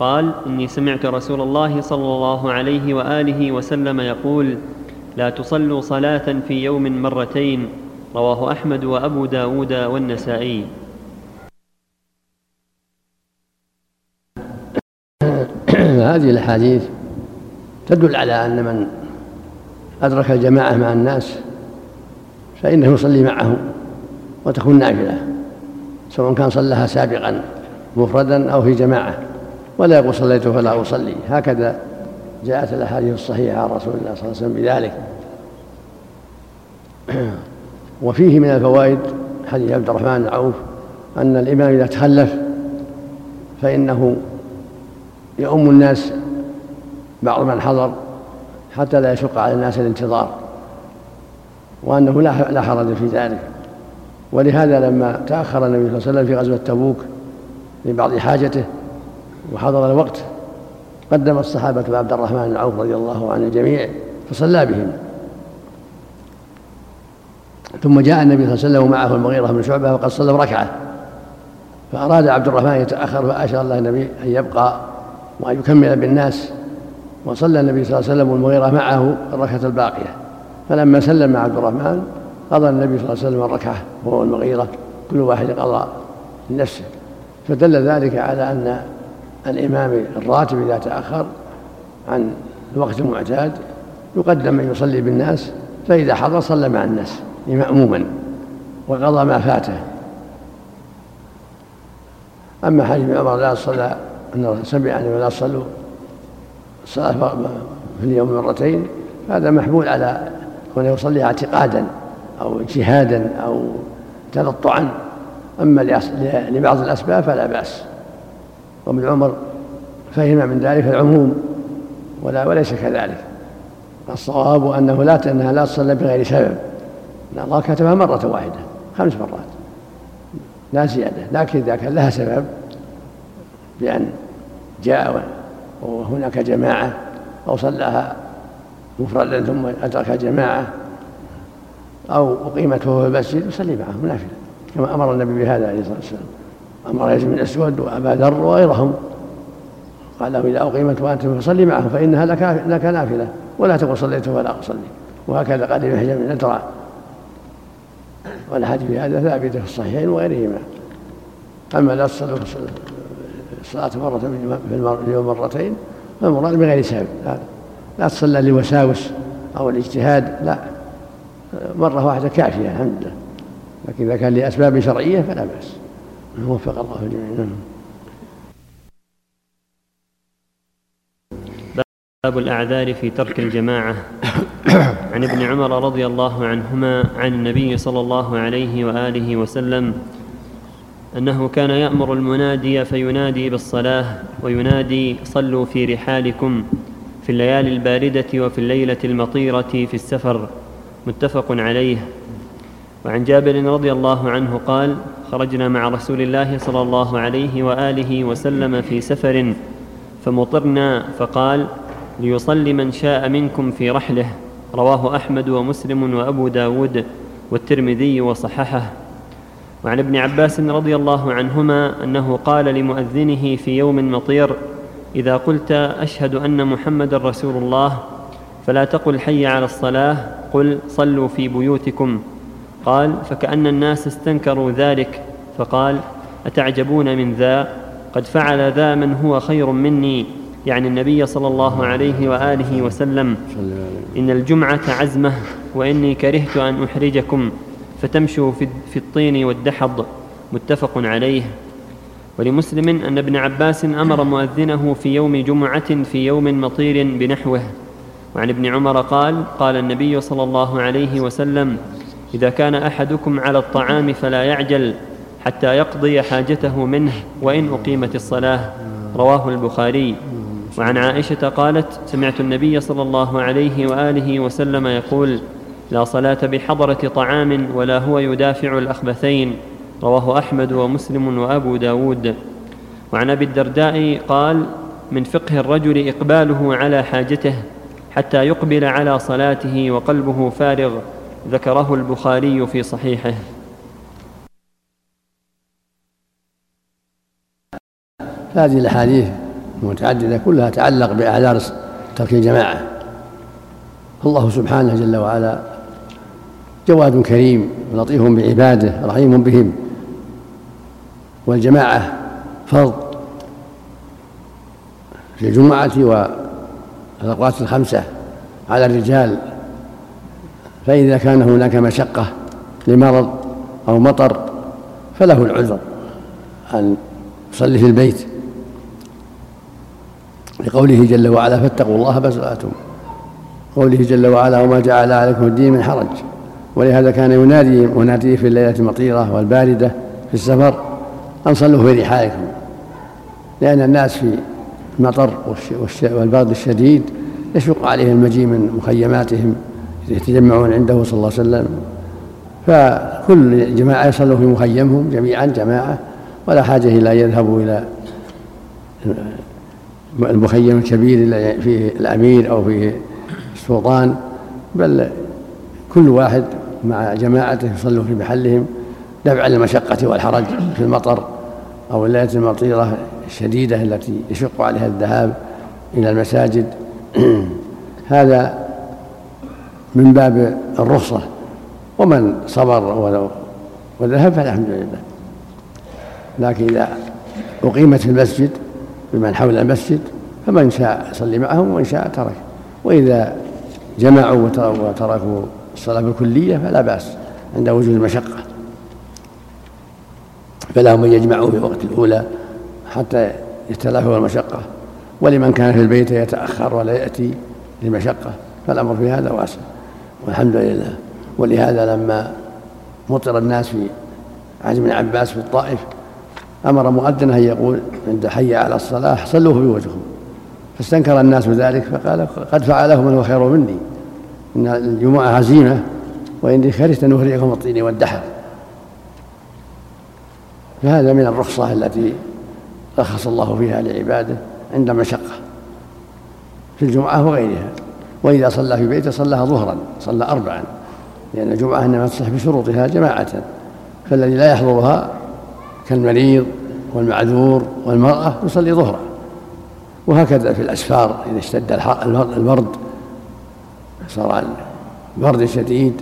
S1: قال إني سمعت رسول الله صلى الله عليه وآله وسلم يقول لا تصلوا صلاة في يوم مرتين. رواه أحمد وأبو داود والنسائي.
S2: هذه الأحاديث تدل على أن من أدرك الجماعة مع الناس فإنه يصلي معهم وتكون نافلة سواء كان صلىها سابقا مفردا أو في جماعة ولا يقول صليت فلا أصلي. هكذا جاءت الأحاديث الصحيحة عن رسول الله صلى الله عليه وسلم بذلك. [CLEARS THROAT] وفيه من الفوائد حديث عبد الرحمن بن عوف أن الإمام إذا تخلف فإنه يؤم الناس بعض من حضر حتى لا يشق على الناس الانتظار وأنه لا حرج في ذلك. ولهذا لما تأخر النبي صلى الله عليه وسلم في غزوة تبوك لبعض حاجته وحضر الوقت قدم الصحابة عبد الرحمن بن عوف رضي الله عن الجميع فصلى بهم. ثم جاء النبي صلى الله عليه وسلم ومعه المغيرة بن شعبة وقد صلى ركعة. فأراد عبد الرحمن يتأخر فأشار الله النبي أن يبقى وأن يكمل بالناس وصلى النبي صلى الله عليه وسلم والمغيرة معه الركعة الباقية. فلما سلم عبد الرحمن قضى النبي صلى الله عليه وسلم الركعة وهو المغيرة كل واحد قضى لنفسه. فدل ذلك على أن الإمام الراتب إذا تأخر عن الوقت المعتاد يقدم من يصلي بالناس فإذا حضر صلى مع الناس مأموما وقضى ما فاته. أما حديث عمر لا صلى أن سمع يعني ولا صلوا الصلاة في اليوم مرتين هذا محمول على كونه يصلي اعتقادا أو اجتهادا أو تلطعا. أما لبعض الأسباب فلا بأس. وابن عمر فهم من ذلك العموم ولا وليس كذلك. الصواب أنه لا أنها لا تصلى بغير سبب. لأن الله كتبها مرة واحدة خمس مرات. لا زيادة لكن إذا كان لها سبب بأن جاء وهناك جماعة أو صلاها مفردا ثم أدرك جماعة أو أقيمت وهو في المسجد يصلي معهم نافلة كما أمر النبي بهذا عليه الصلاة والسلام. أمر يزيد بن الأسود وأبا ذر وغيرهم. قال له إذا أقيمت وأنت فصلي معهم فإنها لك, لك نافلة ولا تقل صليت ولا أصلي. وهكذا قال ابن حجر بن أدرع والحديث هذا ثابتة في الصحيحين وغيرهما. أما لا تصلوا الصلاة مرة في اليوم مرتين فالمراد بغير سبب لا, لا تصلى لوساوس أو الاجتهاد لا. مرة واحدة كافية الحمد لله. لكن إذا كان لأسباب شرعية فلا بأس. وفق الله الجميع نعم.
S1: باب الأعذار في ترك الجماعة. عن ابن عمر رضي الله عنهما عن النبي صلى الله عليه وآله وسلم أنه كان يأمر المنادي فينادي بالصلاة وينادي صلوا في رحالكم في الليالي الباردة وفي الليلة المطيرة في السفر متفق عليه. وعن جابر رضي الله عنه قال خرجنا مع رسول الله صلى الله عليه وآله وسلم في سفر فمطرنا فقال ليصلي من شاء منكم في رحله. رواه أحمد ومسلم وأبو داود والترمذي وصححه. وعن ابن عباس رضي الله عنهما أنه قال لمؤذنه في يوم مطير إذا قلت أشهد أن محمد رسول الله فلا تقل حي على الصلاة قل صلوا في بيوتكم. قال فكأن الناس استنكروا ذلك. فقال أتعجبون من ذا؟ قد فعل ذا من هو خير مني. يعني النبي صلى الله عليه وآله وسلم إن الجمعة عزمة وإني كرهت أن أحرجكم. فتمشوا في الطين والدحض متفق عليه. ولمسلم أن ابن عباس أمر مؤذنه في يوم جمعة في يوم مطير بنحوه. وعن ابن عمر قال قال النبي صلى الله عليه وسلم إذا كان أحدكم على الطعام فلا يعجل حتى يقضي حاجته منه وإن أقيمت الصلاة. رواه البخاري. وعن عائشة قالت سمعت النبي صلى الله عليه وآله وسلم يقول لا صلاة بحضرة طعام ولا هو يدافع الأخبثين. رواه أحمد ومسلم وأبو داود. وعن أبي الدرداء قال من فقه الرجل إقباله على حاجته حتى يقبل على صلاته وقلبه فارغ ذكره البخاري في صحيحه.
S2: هذه الأحاديث المتعددة كلها تعلق بأعذار ترك الجماعة. الله سبحانه جل وعلا جواد كريم لطيف بعباده رحيم بهم. والجماعة فرض في الجمعة والأوقات الخمسة على الرجال. فإذا كان هناك مشقة لمرض أو مطر فله العذر أن يصلي في البيت. لقوله جل وعلا فاتقوا الله ما قوله جل وعلا وما جعل عليكم الدين من حرج. ولهذا كان ينادي مناديه في الليلة المطيرة والباردة في السفر أن صلوا في رحالكم لأن الناس في المطر والبرد الشديد يشق عليهم المجيء من مخيماتهم يتجمعون عنده صلى الله عليه وسلم. فكل جماعة يصلوا في مخيمهم جميعا جماعة ولا حاجة إلى أن يذهبوا إلى المخيم الكبير فيه الأمير أو فيه السلطان بل كل واحد مع جماعته يصلوا في محلهم دفعا للمشقة والحرج في المطر أو الليلة المطيرة الشديدة التي يشق عليها الذهاب إلى المساجد. [CLEARS THROAT] هذا من باب الرخصة. ومن صبر وذهب فالحمد لله. لكن إذا أقيمت في المسجد بمن حول المسجد فمن شاء يصلي معهم ومن شاء ترك وإذا جمعوا وتركوا الصلاة بالكلية فلا بأس عند وجود المشقة. فلهم أن يجمعوا في وقت الأولى حتى يتلافوا المشقة. ولمن كان في البيت يتأخر ولا يأتي لمشقة فالأمر في هذا واسع. والحمد لله. ولهذا لما مطر الناس في عهد بن عباس في الطائف أمر مؤذنا أن يقول عند حي على الصلاة في بيوتكم فاستنكر الناس ذلك فقال قد فعله من هو خير مني. إن الجمعة هزيمه واني كرهت ان اهريكم الطين والدحر. فهذا من الرخصة التي رخص الله فيها لعباده عند مشقة في الجمعة وغيرها. وإذا صلى في بيته صلاها ظهرا صلى أربعا لأن الجمعة إنما تصح بشروطها جماعة. فالذي لا يحضرها كالمريض والمعذور والمرأة يصلي ظهرا. وهكذا في الأسفار إذا اشتد البرد صار البرد شديد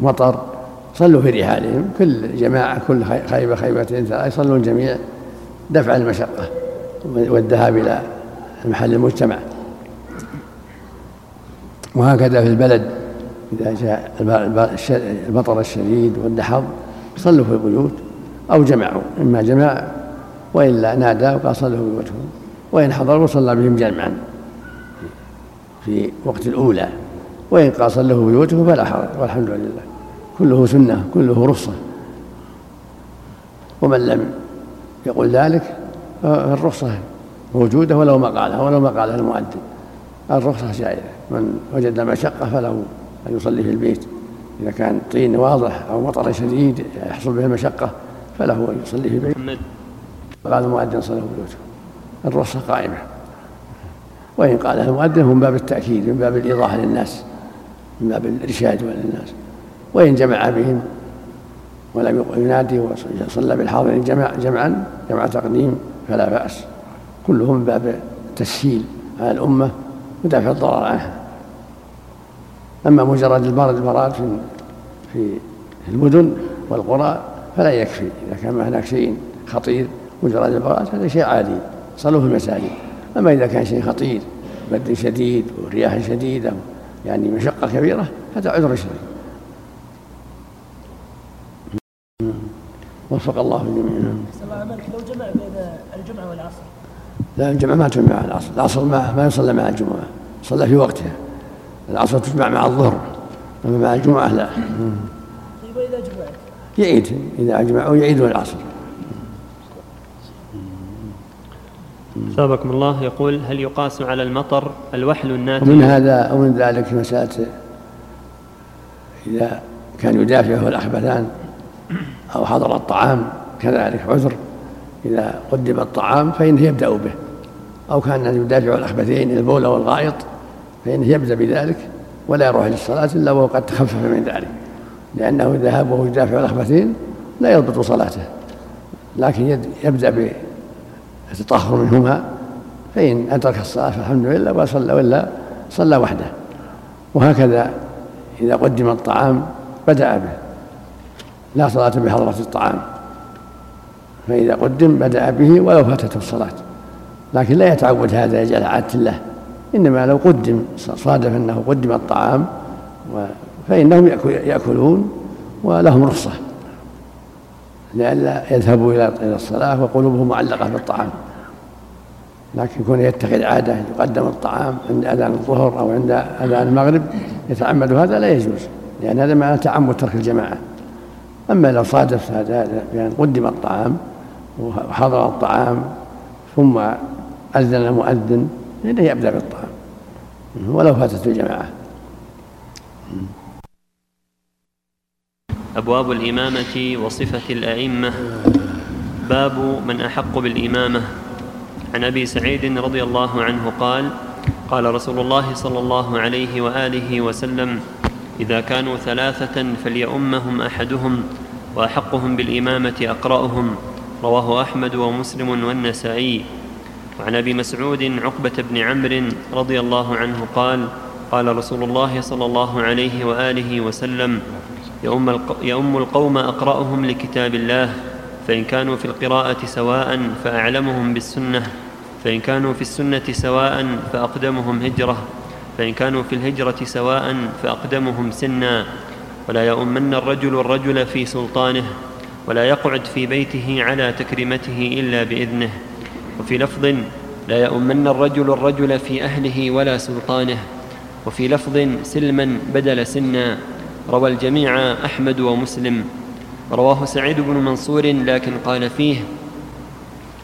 S2: مطر صلوا في رحالهم كل جماعة كل خيبة خيبتين ثلاثة يصلون الجميع دفع المشقة والذهاب إلى المحل المجتمع. وهكذا في البلد إذا جاء المطر الشديد والدحض صلوا في البيوت أو جمعوا إما جمع وإلا نادى وقال صلوا بيوتكم وإن حضروا صلى بهم جمعا. في وقت الأولى وإن صلوا في بيوتكم فلا حرج والحمد لله كله سنة كله رخصة. ومن لم يقل ذلك فالرخصة موجودة ولو ما قالها ولو ما قالها المؤذن الرخصة جائزة من وجد مشقة فله أن يصلي في البيت. إذا كان طين واضح أو مطر شديد يحصل به المشقة فله أن يصلي في البيت. قال المؤذن صلى بيوته الرخصة قائمة. وإن قالها المؤذن من باب التأكيد من باب الإيضاح للناس من باب الإرشاد للناس. وإن جمع بهم ولم ينادي وصلى بالحاضر جمع جمعا جمع تقديم فلا بأس. كله من باب التسهيل على الأمة ودفع الضرر عنها. أما مجرد البرد البراد في في المدن والقرى فلا يكفي. إذا كان هناك شيء خطير مجرد البراد هذا شيء عادي صلوا في المساجد. أما إذا كان شيء خطير برد شديد ورياح شديدة يعني مشقة كبيرة هذا عذر شرعي وفق الله الجميع. لو جمع بين الجمعة والعصر. لا الجمعة ما تجمع مع العصر. العصر ما, ما يصلى مع الجمعة صلى في وقتها. العصر تجمع مع الظهر أما مع الجمعة لا. طيب وإذا جمعت؟ يعيد إذا أجمعوا يعيدون العصر.
S1: ثابكم الله. يقول هل يقاس على المطر الوحل الناتج؟
S2: ومن هذا ومن ذلك مسألة إذا كان يدافعه الأخبثان أو حضر الطعام كذلك عذر. إذا قدم الطعام فإنه يبدأ به. أو كان يدافع الأخبثين البول والغائط فإنه يبدأ بذلك ولا يروح للصلاة إلا وهو قد تخفف من ذلك. لأنه ذهب وهو يدافع الأخبثين لا يضبط صلاته لكن يبدأ بالتطهر منهما فإن أدرك الصلاة فالحمد لله وصلى وإلا صلى وحده. وهكذا إذا قدم الطعام بدأ به. لا صلاة بحضرة الطعام. فإذا قدم بدأ به ولو فاتته الصلاة. لكن لا يتعود هذا يجعل عادة له إنما لو قدم صادف أنه قدم الطعام فإنهم يأكلون ولهم رخصة. لئلا يذهبوا إلى الصلاة وقلوبهم معلقة بالطعام. لكن يكون يتخذ عادة يقدم الطعام عند أذان الظهر أو عند أذان المغرب يتعمد. هذا لا يجوز لأن هذا معنى تعمد ترك الجماعة. أما لو صادف هذا بأن قدم الطعام وحضر الطعام ثم أذن المؤذن فإنه يبدأ بالطعام. ولو فاتت الجماعة.
S1: أبواب الإمامة وصفة الأئمة. باب من أحق بالإمامة. عن أبي سعيد رضي الله عنه قال قال رسول الله صلى الله عليه وآله وسلم إذا كانوا ثلاثة فليؤمهم أحدهم وأحقهم بالإمامة أقرأهم. رواه أحمد ومسلم والنسائي. وعن أبي مسعود عقبة بن عمرو رضي الله عنه قال قال رسول الله صلى الله عليه وآله وسلم يؤم القوم أقرأهم لكتاب الله فإن كانوا في القراءة سواء فأعلمهم بالسنة فإن كانوا في السنة سواء فأقدمهم هجرة فإن كانوا في الهجرة سواء فأقدمهم سنا. ولا يؤمن الرجل الرجل في سلطانه ولا يقعد في بيته على تكريمته إلا بإذنه. وفي لفظ لا يؤمن الرجل الرجل في أهله ولا سلطانه وفي لفظ سلما بدل سنا. روى الجميع أحمد ومسلم. رواه سعيد بن منصور لكن قال فيه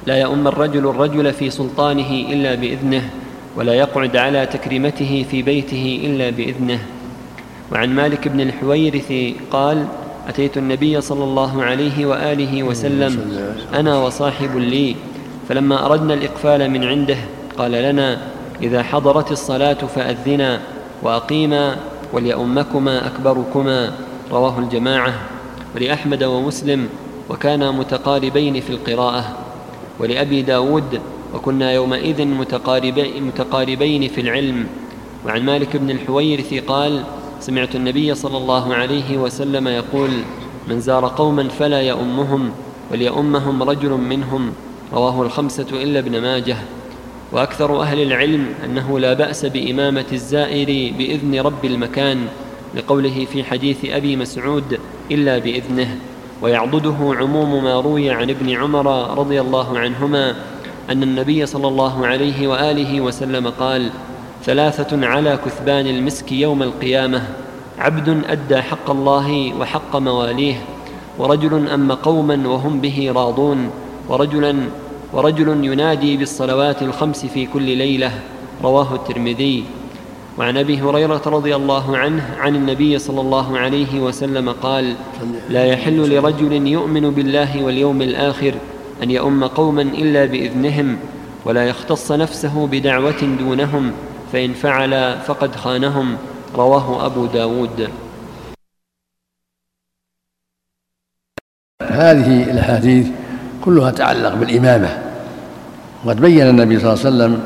S1: لا يؤم الرجل الرجل في سلطانه إلا بإذنه ولا يقعد على تكريمته في بيته إلا بإذنه. وعن مالك بن الحويرث قال أتيت النبي صلى الله عليه وآله وسلم أنا وصاحب لي. فلما أردنا الإقفال من عنده قال لنا إذا حضرت الصلاة فأذنا وأقيما وليؤمكما أكبركما رواه الجماعة ولأحمد ومسلم وكانا متقاربين في القراءة ولأبي داود وكنا يومئذ متقاربين في العلم وعن مالك بن الحويرث قال سمعت النبي صلى الله عليه وسلم يقول من زار قوما فلا يؤمهم وليؤمهم رجل منهم رواه الخمسة إلا ابن ماجه. وأكثر أهل العلم أنه لا بأس بإمامة الزائر بإذن رب المكان لقوله في حديث أبي مسعود إلا بإذنه ويعضده عموم ما روي عن ابن عمر رضي الله عنهما أن النبي صلى الله عليه وآله وسلم قال ثلاثة على كثبان المسك يوم القيامة عبد أدى حق الله وحق مواليه ورجل أم قوما وهم به راضون ورجلا ورجل ينادي بالصلوات الخمس في كل ليلة رواه الترمذي. وعن أبي هريرة رضي الله عنه عن النبي صلى الله عليه وسلم قال لا يحل لرجل يؤمن بالله واليوم الآخر أن يؤم قوما إلا بإذنهم ولا يختص نفسه بدعوة دونهم فإن فعل فقد خانهم. رواه أبو داود.
S2: هذه الأحاديث كلها تعلق بالإمامة. وقد بين النبي صلى الله عليه وسلم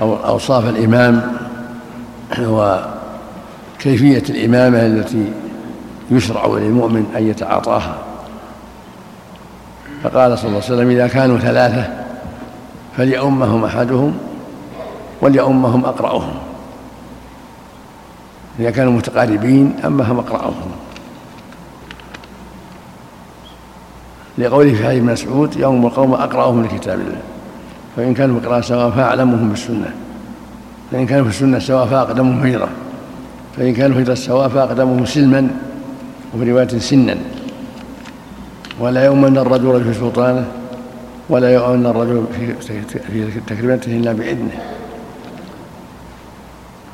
S2: أوصاف الإمام وكيفيه الإمامة التي يشرع للمؤمن أن يتعاطاها. فقال صلى الله عليه وسلم إذا كانوا ثلاثة فليؤمهم أحدهم وليؤمهم أقرأهم. إذا كانوا متقاربين أمهم أقرأهم. لقوله في حديث مسعود يوم القوم أقرأهم لكتاب الله. فإن كانوا بقراءه سواء فاعلمهم بالسنة. فإن كانوا في السنة سواء فاقدمهم هجره فإن كانوا هجره سواء فاقدمهم سلما وفي رواية سنا. ولا يؤمن الرجل في سلطانه ولا يؤمن الرجل في تكريمته إلا بإذنه.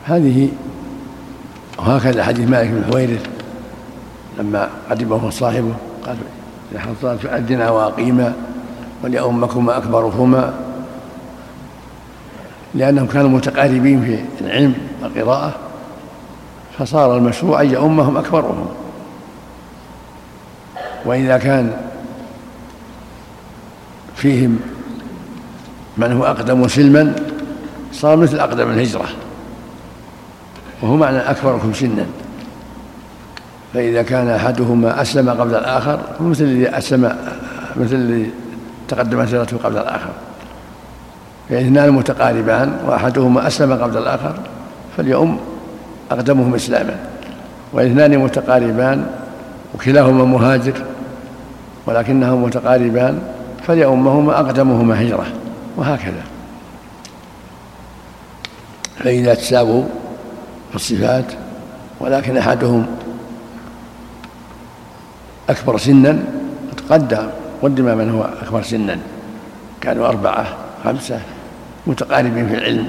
S2: هذه وهكذا حديث مالك بن حويرث لما قدمه صاحبه قال إذا حصلت فأدنا وأقيما وليؤمكما أكبركما لأنهم كانوا متقاربين في العلم والقراءة فصار المشروع أن يؤمهم أكبرهم. وإذا كان فيهم من هو أقدم سلما صار مثل أقدم الهجرة وهو معنى أكبركم سنا. فإذا كان أحدهما أسلم قبل الآخر مثل الذي أسلم مثل الذي تقدم هجرته قبل الآخر. فاثنان متقاربان وأحدهما أسلم قبل الآخر فليؤم أقدمهم إسلاما. واثنان متقاربان وكلاهما مهاجر ولكنهما متقاربان فليؤمهما أقدمهما هجرة وهكذا. فإذا تساووا في الصفات ولكن أحدهم أكبر سنا قدم قدم من هو أكبر سنا كانوا أربعة خمسة متقاربين في العلم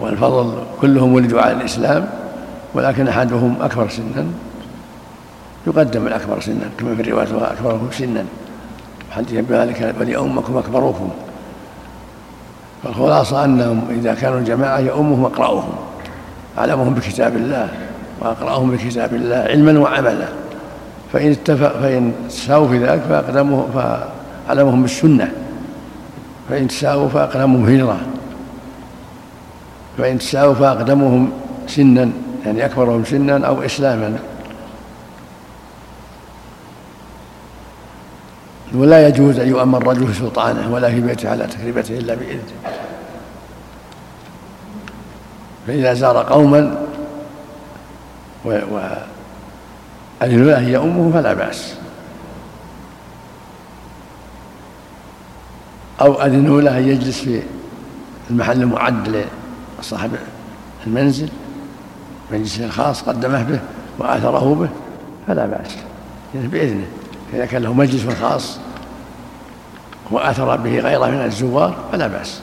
S2: والفضل كلهم ولدوا على الإسلام ولكن أحدهم أكبر سنا يقدم الأكبر سنا كما في الرواية أكبرهم سنا. حديث ابن مالك وليؤمكم أكبركم فالخلاصة أنهم إذا كانوا جماعة يؤمهم أقرأهم أعلمهم بكتاب الله وأقرأهم بكتاب الله علما وعملا. فإن اتفق فإن تساووا في ذلك فأقدمهم فأعلمهم بالسنة. فإن تساووا فأقدمهم هجرة. فإن تساووا فأقدمهم سنا يعني أكبرهم سنا أو إسلاما. ولا يجوز أن يؤمن الرجل في سلطانه ولا في بيته على تكريمته إلا بإذنه. فإذا زار قوما و, و أذن له يؤمه فلا بأس. أو أذنوا له أن يجلس في المحل المعد لصاحب المنزل مجلس الخاص قدمه به وآثره به فلا بأس. يعني بإذنه. إذا كان له مجلس خاص وآثر به غيره من الزوار فلا بأس.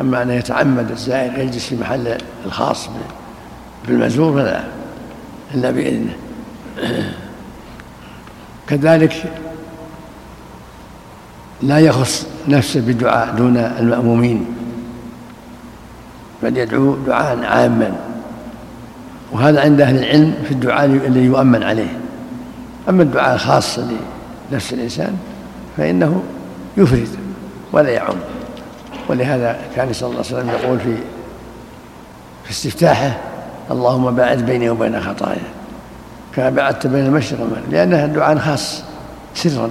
S2: أما أن يتعمد الزائر يجلس في محل الخاص بالمزور فلا. إلا بإذنه. [CLEARS THROAT] كذلك لا يخص نفسه بدعاء دون المأمومين بل يدعو دعاء عاما. وهذا عند أهل العلم في الدعاء الذي يؤمن عليه. أما الدعاء الخاص لنفس الإنسان فإنه يفرد ولا يعم. ولهذا كان صلى الله عليه وسلم يقول في في استفتاحه اللهم باعد بيني وبين خطايا كما بعدت بين المشرق والمغرب لأنها دعاء خاص سرا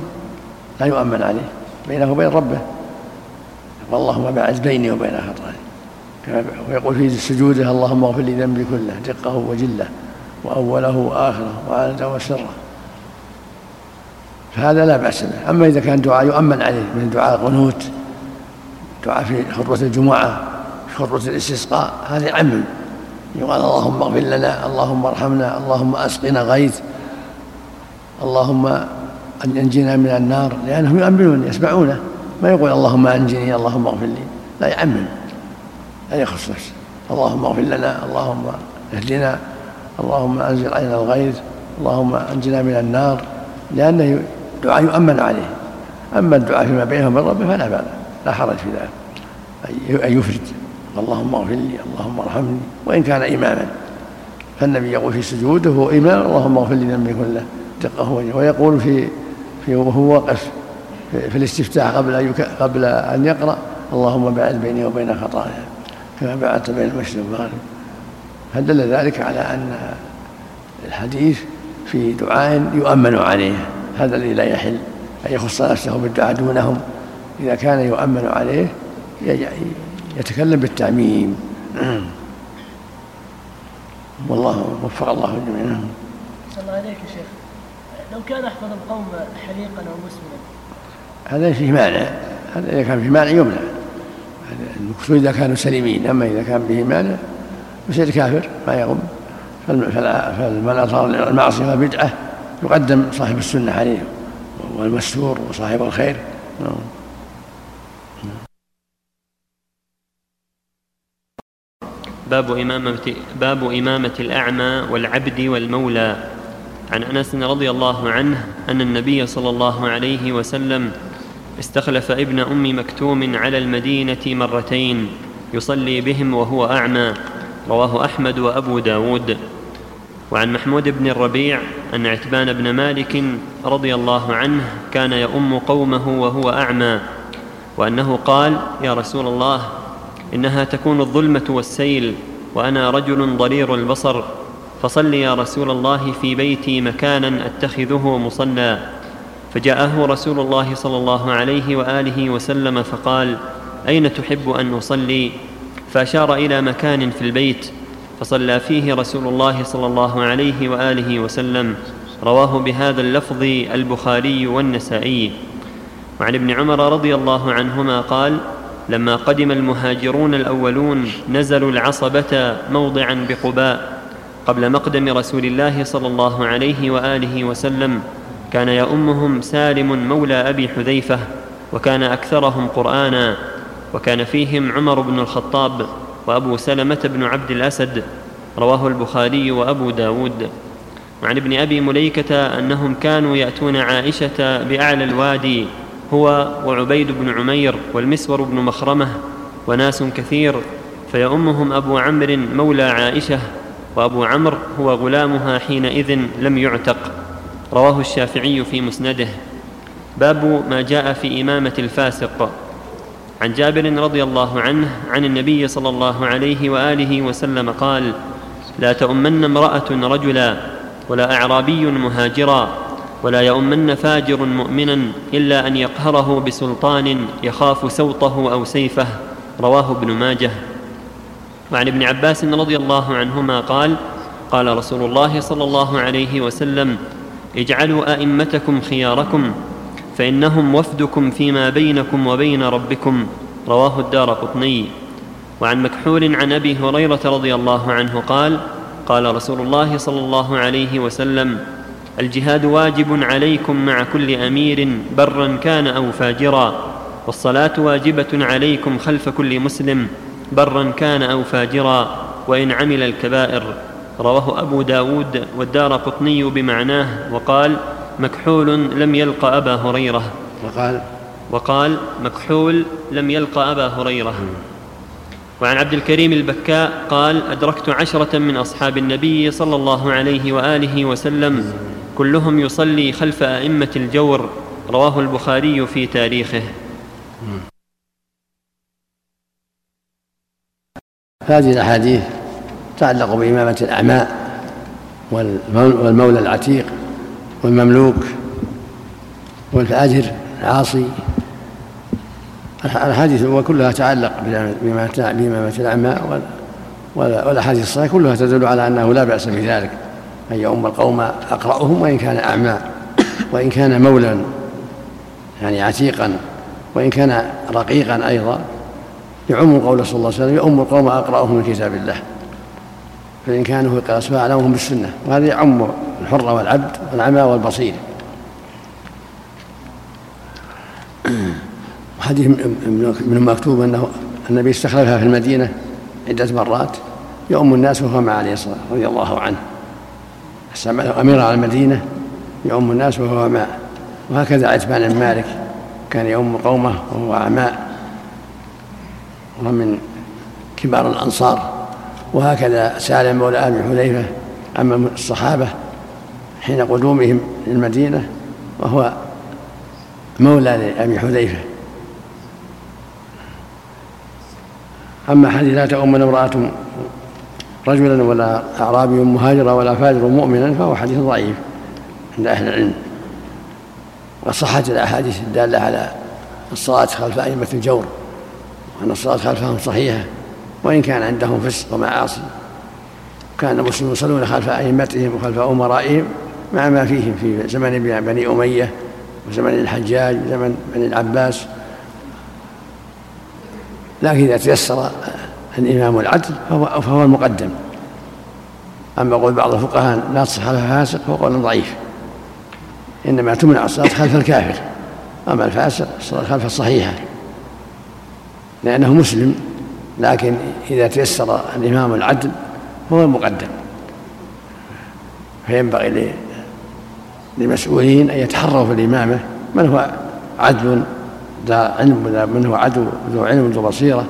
S2: لا يؤمن عليه. بينه وبين ربه. اللهم باعد بيني وبين خطاياي. ويقول في سجوده اللهم اغفر لي ذنبي كله دقه وجله وأوله وآخره وعانته وسره. فهذا لا بأس به. أما إذا كان دعاء يؤمن عليه من دعاء القنوت دعاء في خطبة الجمعة في خطبة الاستسقاء هذا عمم يقال اللهم اغفر لنا اللهم ارحمنا اللهم أسقنا غيث اللهم أن أنجنا من النار لأنهم يؤمنون يسمعونه. ما يقول اللهم أنجني اللهم اغفر لي. لا يعمم لا يخص نفسه. اللهم اغفر لنا اللهم اهدنا اللهم أنزل علينا الغيث اللهم أنجنا من النار. لأنه دعاء يؤمن عليه. أما الدعاء فيما بينه وبين ربه فلا بأس لا حرج في ذلك. أن يفرد. اللهم اغفر لي اللهم ارحمني. وإن كان إماما. فالنبي يقول في سجوده هو إمام اللهم اغفر لي ذنبي كله دقة ويقول في وهو واقف في, الاستفتاح قبل أن قبل أن يقرأ. اللهم بعد بيني وبين خطايا كما بعدت بين المشرق والمغرب. فدل ذلك على أن الحديث في دعاء يؤمن عليه؟ هذا الذي لا يحل. أن يخص نفسه بالدعاء دونهم. إذا كان يؤمن عليه يتكلم بالتعميم. [CLEARS THROAT] والله وفق الله
S4: صلى الله عليك يا شيخ. لو كان أحفظ القوم حليقا أو مسلما.
S2: هذا فيه مانع. هذا إذا كان فيه مانع يمنع. المقصود إذا كانوا سليمين. أما إذا كان به مانع يصير كافر ما يغم فمن أظهر المعصية والبدعة يقدم صاحب السنة عليه والمستور وصاحب الخير. نعم.
S1: باب إمامة, باب إمامة الأعمى والعبد والمولى. عن أنس رضي الله عنه أن النبي صلى الله عليه وسلم استخلف ابن أم مكتوم على المدينة مرتين يصلي بهم وهو أعمى رواه أحمد وأبو داود. وعن محمود بن الربيع أن عتبان بن مالك رضي الله عنه كان يؤم قومه وهو أعمى وأنه قال يا رسول الله إنها تكون الظلمة والسيل وأنا رجل ضرير البصر فصل يا رسول الله في بيتي مكانا أتخذه مصلى. فجاءه رسول الله صلى الله عليه وآله وسلم فقال أين تحب أن أصلي؟ فأشار إلى مكان في البيت فصلى فيه رسول الله صلى الله عليه وآله وسلم. رواه بهذا اللفظ البخاري والنسائي. وعن ابن عمر رضي الله عنهما قال لما قدم المهاجرون الأولون نزلوا العصبة موضعا بقباء. قبل مقدم رسول الله صلى الله عليه وآله وسلم كان يؤمهم سالم مولى أبي حذيفة وكان أكثرهم قرآنا وكان فيهم عمر بن الخطاب وأبو سلمة بن عبد الأسد رواه البخاري وأبو داود. وعن ابن أبي مليكة أنهم كانوا يأتون عائشة بأعلى الوادي هو وعبيد بن عمير والمسور بن مخرمة وناس كثير فيؤمهم أبو عمرو مولى عائشة وأبو عمرو هو غلامها حينئذ لم يعتق. رواه الشافعي في مسنده. باب ما جاء في إمامة الفاسق. عن جابر رضي الله عنه عن النبي صلى الله عليه وآله وسلم قال لا تؤمن امرأة رجلا ولا أعرابي مهاجرا ولا يؤمن فاجر مؤمنا إلا أن يقهره بسلطان يخاف سوطه أو سيفه. رواه ابن ماجه. وعن ابن عباس رضي الله عنهما قال قال رسول الله صلى الله عليه وسلم اجعلوا أئمتكم خياركم فإنهم وفدكم فيما بينكم وبين ربكم رواه الدار قطني. وعن مكحول عن أبي هريرة رضي الله عنه قال قال رسول الله صلى الله عليه وسلم الجهاد واجب عليكم مع كل أمير برا كان أو فاجرا والصلاة واجبة عليكم خلف كل مسلم. برا كان أو فاجرا وإن عمل الكبائر. رواه أبو داود والدار قطني بمعناه وقال مكحول لم يلق أبا هريرة.
S2: وقال
S1: وقال مكحول لم يلق أبا هريرة. وعن عبد الكريم البكاء قال أدركت عشرة من أصحاب النبي صلى الله عليه وآله وسلم. كلهم يصلي خلف أئمة الجور. رواه البخاري في تاريخه.
S2: هذه الأحاديث تعلق بإمامة الأعماء والمولى العتيق والمملوك والفاجر العاصي. الأحاديث وكلها تعلق بإمامة الأعمى والأحاديث الصحيحة كلها تدل على أنه لا بأس بذلك. أن يؤم القوم أقرأهم وإن كان أعمى وإن كان مولا يعني عتيقا وإن كان رقيقا أيضا. يعم قول صلى الله عليه وسلم يؤم القوم أقرأهم من كتاب الله. فإن كانوا في قياس فأعلمهم بالسنة وهذا يعم الحر والعبد والعمى والبصير. [CLEARS THROAT] وحديث من مكتوب أنه النبي استخلفها في المدينة عدة مرات يؤم الناس وهو مع عليه الصلاة رضي الله عنه. استعمله أمير على المدينة يؤم الناس وهو معه وهكذا عتبان بن مالك كان يؤم قومه وهو عماء. ومن كبار الأنصار وهكذا سالم مولى أبي حذيفة أما الصحابة حين قدومهم للمدينة وهو مولى لأبي حذيفة أما حديث لا تؤمن امرأة رجلا ولا أعرابي مهاجرا ولا فاجر مؤمنا فهو حديث ضعيف عند أهل العلم. وصحت الأحاديث الدالة على الصلاة خلف أئمة الجور. وأن الصلاة خلفهم صحيحة وإن كان عندهم فسق ومعاصي. كان المسلمون يصلون خلف أئمتهم وخلف أمرائهم مع ما فيهم في زمن بني أمية وزمن الحجاج وزمن بني العباس. لكن إذا تيسر الإمام العدل فهو, فهو المقدم. أما قول بعض الفقهاء لا تصح خلف فاسق فهو قول ضعيف. إنما تمنع الصلاة خلف الكافر. أما الفاسق الصلاة خلف الصحيحة. لأنه مسلم لكن إذا تيسر الإمام العدل هو المقدم. فينبغي للمسؤولين أن يتحروا في الإمامة. من هو عدل ذا علم من هو عدو ذو علم ذو بصيرة؟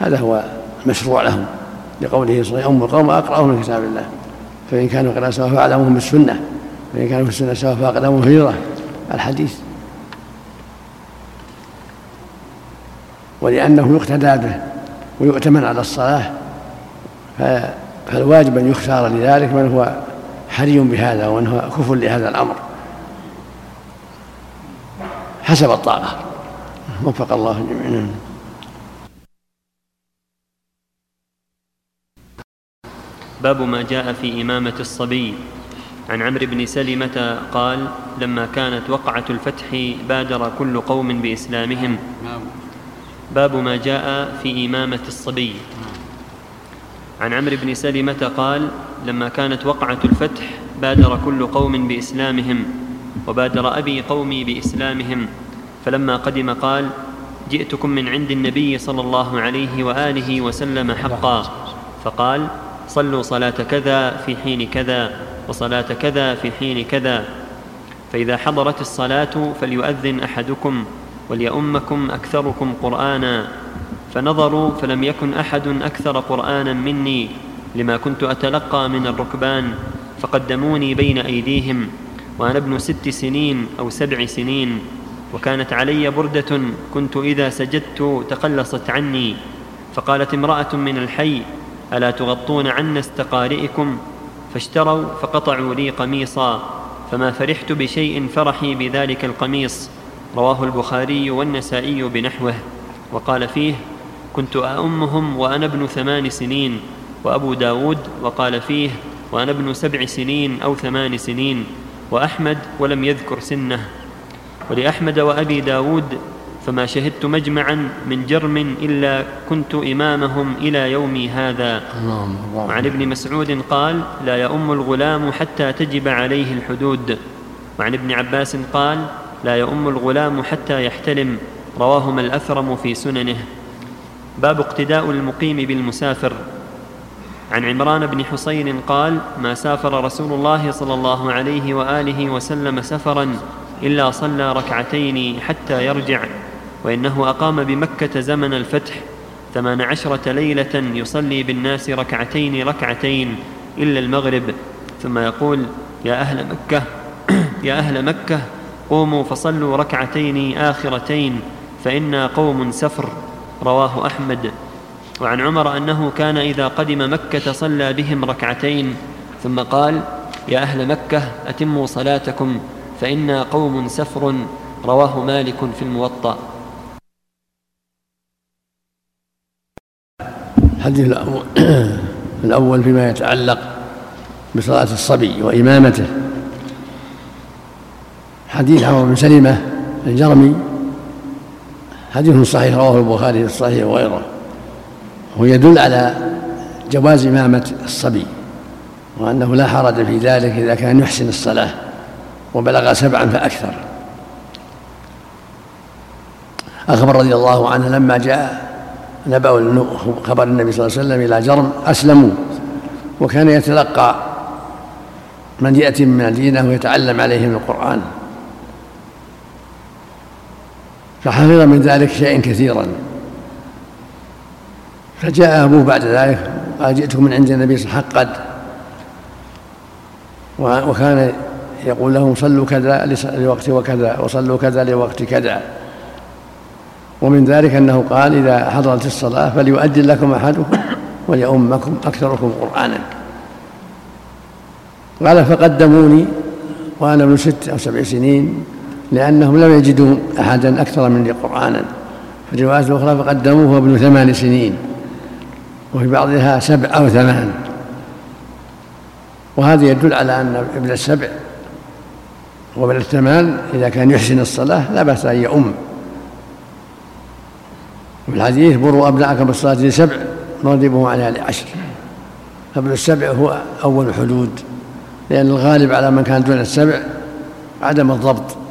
S2: هذا هو المشروع لهم. لقوله صلى الله عليه وسلم القوم أقرأهم من كتاب الله. فإن كانوا قراءة سواء فأعلمهم بالسنة. فإن كانوا في السنة سواء فأقدمهم هجرة الحديث ولأنه يقتدى به ويؤتمن على الصلاة فالواجب أن يختار لذلك من هو حري بهذا ومن هو كفر لهذا الأمر. حسب الطاقة. وفق الله جميعا.
S1: باب ما جاء في إمامة الصبي. عن عمرو بن سلمة قال لما كانت وقعة الفتح بادر كل قوم بإسلامهم. باب ما جاء في إمامة الصبي. عن عمرو بن سلمة قال لما كانت وقعة الفتح بادر كل قوم بإسلامهم وبادر أبي قومي بإسلامهم فلما قدم قال جئتكم من عند النبي صلى الله عليه وآله وسلم حقا. فقال صلوا صلاة كذا في حين كذا وصلاة كذا في حين كذا. فإذا حضرت الصلاة فليؤذن أحدكم وليؤمكم أكثركم قرآنا. فنظروا فلم يكن أحد أكثر قرآنا مني لما كنت أتلقى من الركبان فقدموني بين أيديهم وأنا ابن ست سنين أو سبع سنين وكانت علي بردة كنت إذا سجدت تقلصت عني. فقالت امرأة من الحي ألا تغطون عنا استقارئكم؟ فاشتروا فقطعوا لي قميصا فما فرحت بشيء فرحي بذلك القميص. رواه البخاري والنسائي بنحوه وقال فيه كنت أأمهم وأنا ابن ثمان سنين وأبو داود وقال فيه وأنا ابن سبع سنين أو ثمان سنين وأحمد ولم يذكر سنه ولأحمد وأبي داود فما شهدت مجمعا من جرم إلا كنت إمامهم إلى يومي هذا وعن ابن مسعود قال لا يؤم الغلام حتى تجب عليه الحدود وعن ابن عباس قال لا يؤم الغلام حتى يحتلم. رواهما الأثرم في سننه. باب اقتداء المقيم بالمسافر. عن عمران بن حسين قال ما سافر رسول الله صلى الله عليه وآله وسلم سفرا إلا صلى ركعتين حتى يرجع وإنه أقام بمكة زمن الفتح. ثمان عشرة ليلة يصلي بالناس ركعتين ركعتين إلا المغرب. ثم يقول يا أهل مكة يا أهل مكة قوموا فصلوا ركعتين آخرتين فإنا قوم سفر رواه أحمد. وعن عمر أنه كان إذا قدم مكة صلى بهم ركعتين ثم قال يا أهل مكة أتموا صلاتكم فإنا قوم سفر رواه مالك في الموطأ.
S2: الحديث [CLEARS THROAT] الأول فيما يتعلق بصلاة الصبي وإمامته. حديث عمرو بن سلمة الجرمي حديث صحيح رواه البخاري في الصحيح وغيره. ويدل على جواز إمامة الصبي وأنه لا حرج في ذلك إذا كان يحسن الصلاة وبلغ سبعا فأكثر. أخبر رضي الله عنه لما جاء نبأ خبر النبي صلى الله عليه وسلم إلى جرم أسلموا وكان يتلقى من يأتي من المدينة ويتعلم عليهم القرآن. فحفظ من ذلك شيئا كثيرا. فجاء أبوه بعد ذلك قال جئتكم من عند النبي صلى الله عليه وسلم حقد وكان يقول لهم صلوا كذا لوقت وكذا وصلوا كذا لوقت كذا. ومن ذلك أنه قال إذا حضرت الصلاة فليؤذن لكم أحدكم وليؤمكم أكثركم قرآنا. قال فقدموني وأنا ابن ست أو سبع سنين. لأنهم لم يجدوا أحدا أكثر مني قرآنا في الرواية الأخرى فقدموه ابن ثمان سنين وفي بعضها سبع أو ثمان. وهذا يدل على أن ابن السبع وابن الثمان. إذا كان يحسن الصلاة لا بأس أن يؤم. وفي الحديث مروا أبناءكم بالصلاة لسبع واضربوهم عليها لعشر. فابن السبع هو أول الحدود لأن الغالب على من كان دون السبع عدم الضبط.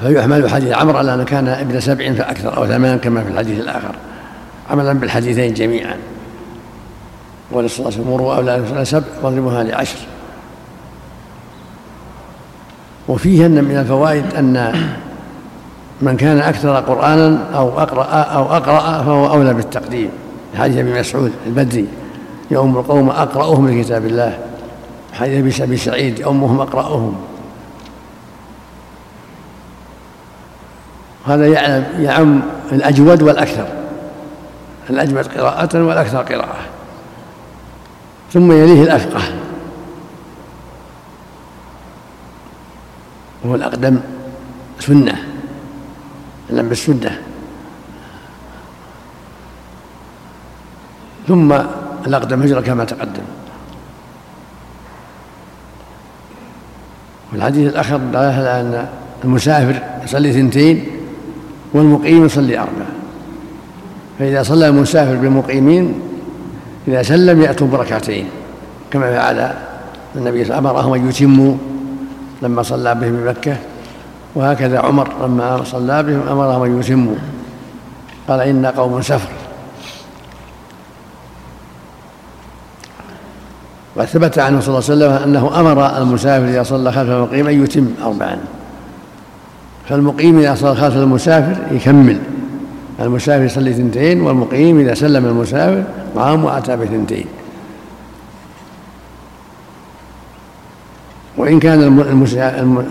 S2: فيحمل حديث عمرو على أن كان ابن سبع فأكثر أو ثمان كما في الحديث الآخر. عملا بالحديثين جميعا. وللصلاة والسلام مروا أولادكم سبع واضربوها لعشر. وفيه أن من الفوائد أن من كان أكثر قرآنا أو أقرأ أو أقرأ فهو أولى بالتقديم. حديث أبي مسعود البدري يؤم القوم أقرأهم لكتاب الله. حديث أبي سعيد يؤمهم أقرأهم. هذا يعلم يعم الأجود والأكثر. الأجود قراءة والأكثر قراءة. ثم يليه الأفقه. وهو الأقدم سنة لم بالسنة. ثم الأقدم هجرة كما تقدم. والحديث الآخر دل على أن المسافر يصلي اثنتين والمقيم يصلي أربعة. فإذا صلى المسافر بالمقيمين إذا سلم يأتوا بركعتين كما فعل النبي أمرهم أن يتموا لما صلى بهم بمكة. وهكذا عمر لما صلى بهم أمرهم أن يتموا. قال إن قوم سفر. وثبت عنه صلى الله عليه وسلم أنه أمر المسافر إذا صلى خلف المقيم أن يتم أربعا. فالمقيم إذا صلى خلف المسافر يكمل. المسافر يصلي اثنتين والمقيم إذا سلم المسافر قام وأتى باثنتين. وإن كان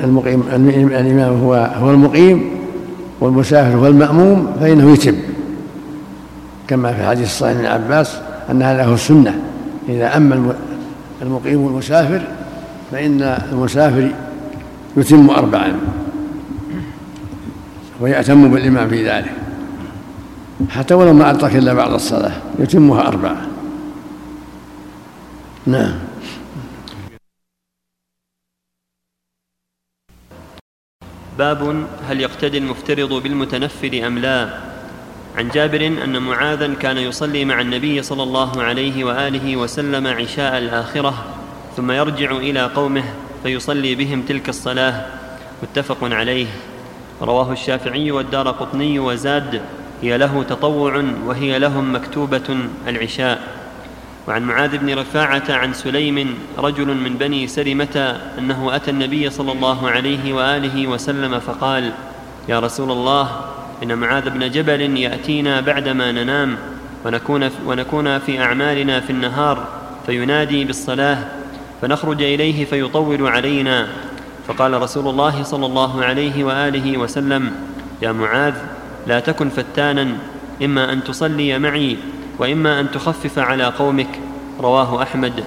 S2: المقيم الإمام هو هو المقيم والمسافر هو المأموم فإنه يتم. كما في حديث الصحيح بن عباس أن هذا هو السنة. إذا أما المقيم المسافر فإن المسافر يتم أربعا. ويأتم بالإمام في ذلك. حتى ولو ما أدرك إلا بعد الصلاة يتمها أربعة. نعم.
S1: باب هل يقتدي المفترض بالمتنفل أم لا؟ عن جابر أن معاذا كان يصلي مع النبي صلى الله عليه وآله وسلم عشاء الآخرة ثم يرجع إلى قومه فيصلي بهم تلك الصلاة. متفق عليه. رواه الشافعي والدار قطني وزاد هي له تطوع وهي لهم مكتوبة العشاء. وعن معاذ بن رفاعة عن سليم رجل من بني سلمة أنه أتى النبي صلى الله عليه وآله وسلم فقال يا رسول الله إن معاذ بن جبل يأتينا بعدما ننام ونكون, ونكون في أعمالنا في النهار فينادي بالصلاة فنخرج إليه فيطول علينا فقال رسول الله صلى الله عليه وآله وسلم يا معاذ لا تكن فتانا إما أن تصلي معي وإما أن تخفف على قومك. رواه أحمد.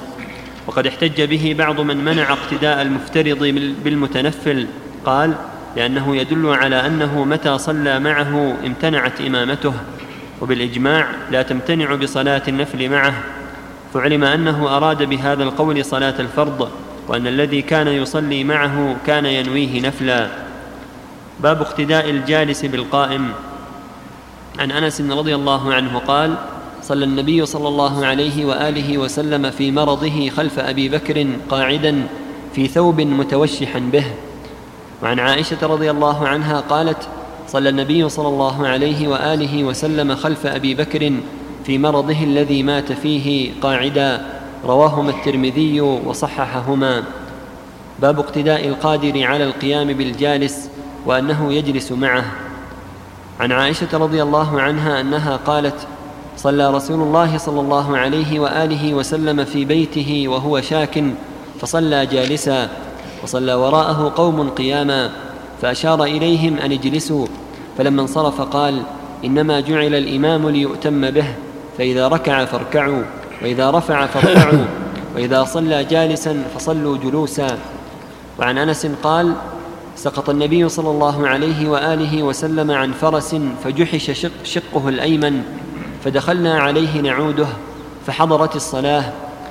S1: وقد احتج به بعض من منع اقتداء المفترض بالمتنفل. قال لأنه يدل على أنه متى صلى معه امتنعت إمامته وبالإجماع لا تمتنع بصلاة النفل معه. فعلم أنه أراد بهذا القول صلاة الفرض وأن الذي كان يصلي معه كان ينويه نفلا. باب اقتداء الجالس بالقائم. عن أنس رضي الله عنه قال صلى النبي صلى الله عليه وآله وسلم في مرضه خلف أبي بكر قاعدا في ثوب متوشحا به. وعن عائشة رضي الله عنها قالت صلى النبي صلى الله عليه وآله وسلم خلف أبي بكر في مرضه الذي مات فيه قاعدا. رواهما الترمذي وصححهما. باب اقتداء القادر على القيام بالجالس وأنه يجلس معه. عن عائشة رضي الله عنها أنها قالت صلى رسول الله صلى الله عليه وآله وسلم في بيته وهو شاك فصلى جالسا وصلى وراءه قوم قياما فأشار إليهم أن اجلسوا فلما انصرف قال إنما جعل الإمام ليؤتم به فإذا ركع فاركعوا. وإذا رفع فارفعوا وإذا صلى جالسا فصلوا جلوسا. وعن أنس قال سقط النبي صلى الله عليه وآله وسلم عن فرس فجحش شق شقه الأيمن فدخلنا عليه نعوده فحضرت الصلاة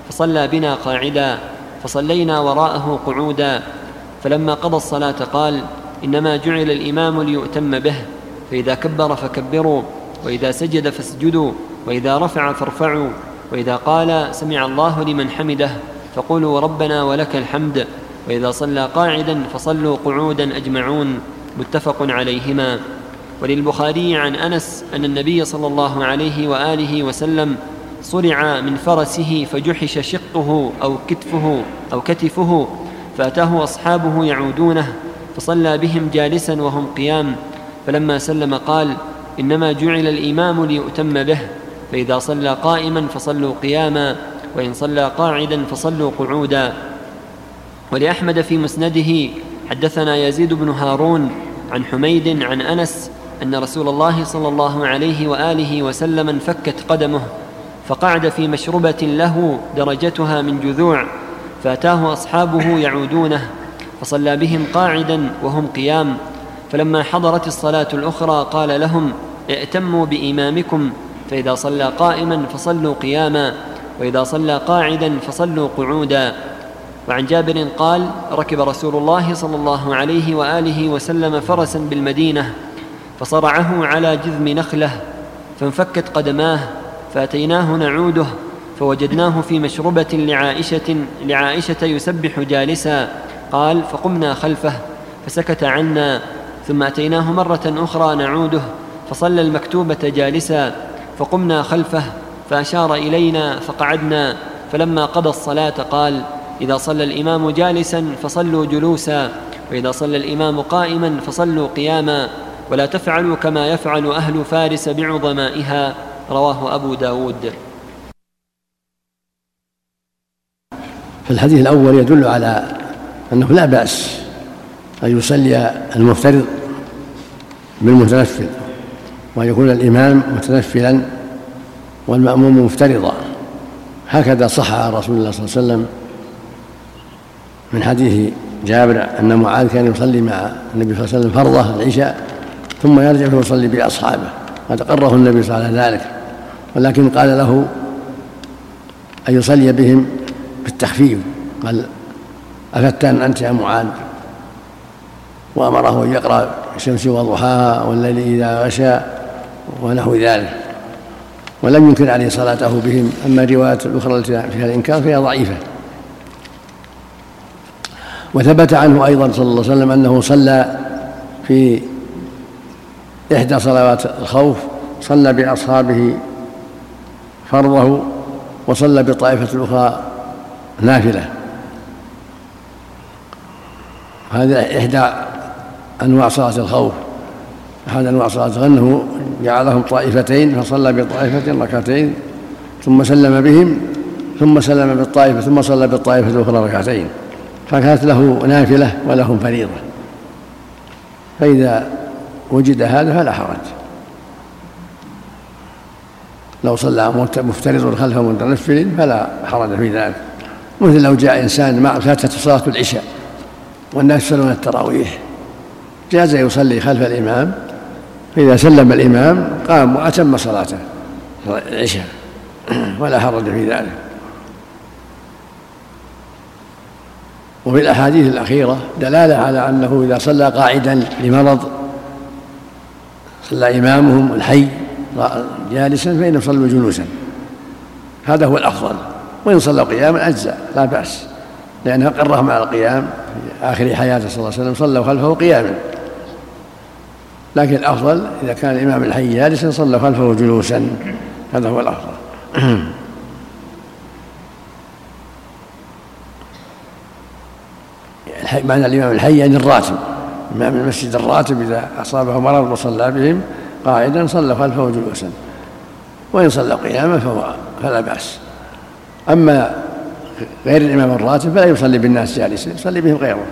S1: فصلى بنا قاعدا فصلينا وراءه قعودا. فلما قضى الصلاة قال إنما جعل الإمام ليؤتم به فإذا كبر فكبروا وإذا سجد فاسجدوا وإذا رفع فارفعوا. وإذا قال سمع الله لمن حمده فقولوا ربنا ولك الحمد وإذا صلى قاعدا فصلوا قعودا أجمعون متفق عليهما. وللبخاري عن أنس أن النبي صلى الله عليه وآله وسلم صرع من فرسه فجحش شقه أو كتفه أو كتفه فأتاه أصحابه يعودونه فصلى بهم جالسا وهم قيام فلما سلم قال إنما جعل الإمام ليؤتم به. فإذا صلى قائما فصلوا قياما وإن صلى قاعدا فصلوا قعودا. ولأحمد في مسنده حدثنا يزيد بن هارون عن حميد عن أنس أن رسول الله صلى الله عليه وآله وسلم انفكت قدمه فقعد في مشربة له درجتها من جذوع فأتاه أصحابه يعودونه فصلى بهم قاعدا وهم قيام. فلما حضرت الصلاة الأخرى قال لهم ائتموا بإمامكم فإذا صلى قائما فصلوا قياما وإذا صلى قاعدا فصلوا قعودا. وعن جابر قال ركب رسول الله صلى الله عليه وآله وسلم فرسا بالمدينة فصرعه على جذم نخلة فانفكت قدماه فأتيناه نعوده فوجدناه في مشربة لعائشة لعائشة يسبح جالسا. قال فقمنا خلفه فسكت عنا ثم أتيناه مرة أخرى نعوده فصلى المكتوبة جالسا. فقمنا خلفه فأشار إلينا فقعدنا فلما قضى الصلاة قال إذا صلى الإمام جالسا فصلوا جلوسا وإذا صلى الإمام قائما فصلوا قياما ولا تفعلوا كما يفعل أهل فارس بعظمائها. رواه أبو داود.
S2: في الحديث الأول يدل على أنه لا بأس أن يصلي المفترض بالمتنفل. وأن يكون الإمام متنفلا والمأموم مفترضا. هكذا صح عن رسول الله صلى الله عليه وسلم من حديث جابر أن معاذ كان يصلي مع النبي صلى الله عليه وسلم فرضة العشاء ثم يرجع فيصلي بأصحابه. قد قره النبي صلى الله عليه وسلم ذلك. ولكن قال له أن يصلي بهم بالتخفيف. قال أفتان أنت يا معاذ؟ وأمره أن يقرأ الشمس وضحاها والليل إذا غشى. ونحو ذلك. ولم ينكر عليه صلاته بهم أما الروايات الأخرى التي فيها الإنكار فهي ضعيفة. وثبت عنه أيضا صلى الله عليه وسلم أنه صلى في إحدى صلوات الخوف صلى بأصحابه فرضه وصلى بالطائفة الأخرى نافلة. هذا إحدى أنواع صلاة الخوف. أحد أنواع صلاة الخوف أنه جعلهم طائفتين فصلى بطائفة ركعتين ثم سلم بهم ثم سلم بالطائفة ثم صلى بالطائفة الأخرى ركعتين. فكانت له نافلة ولهم فريضة. فإذا وجد هذا فلا حرج. لو صلى مفترض خلف متنفل فلا حرج في ذلك. مثل لو جاء إنسان مع فاتته صلاة العشاء والناس يصلون التراويح جاز يصلي خلف الإمام فإذا سلم الإمام قام وأتم صلاته. العشاء [CLEARS THROAT] ولا حرج في ذلك. وفي الأحاديث الأخيرة دلالة على أنه إذا صلى قاعدا لمرض صلى إمامهم الحي جالسا فإنه يصلوا جلوسا. هذا هو الأفضل. وإن صلوا قياما أجزاء لا بأس. لأنه قرهم على القيام في آخر حياته صلى الله عليه وسلم صلوا خلفه قياما. لكن الأفضل إذا كان الإمام الحي جالسا صلوا خلفه جلوسا. هذا هو الأفضل. معنى الإمام الحي يعني الراتب. إمام المسجد الراتب إذا أصابه مرض وصلى بهم قاعدا صلى خلفه جلوسا. وإن صلى قياما فهو فلا بأس. أما غير الإمام الراتب فلا يصلي بالناس جالسا يصلي بهم غيره.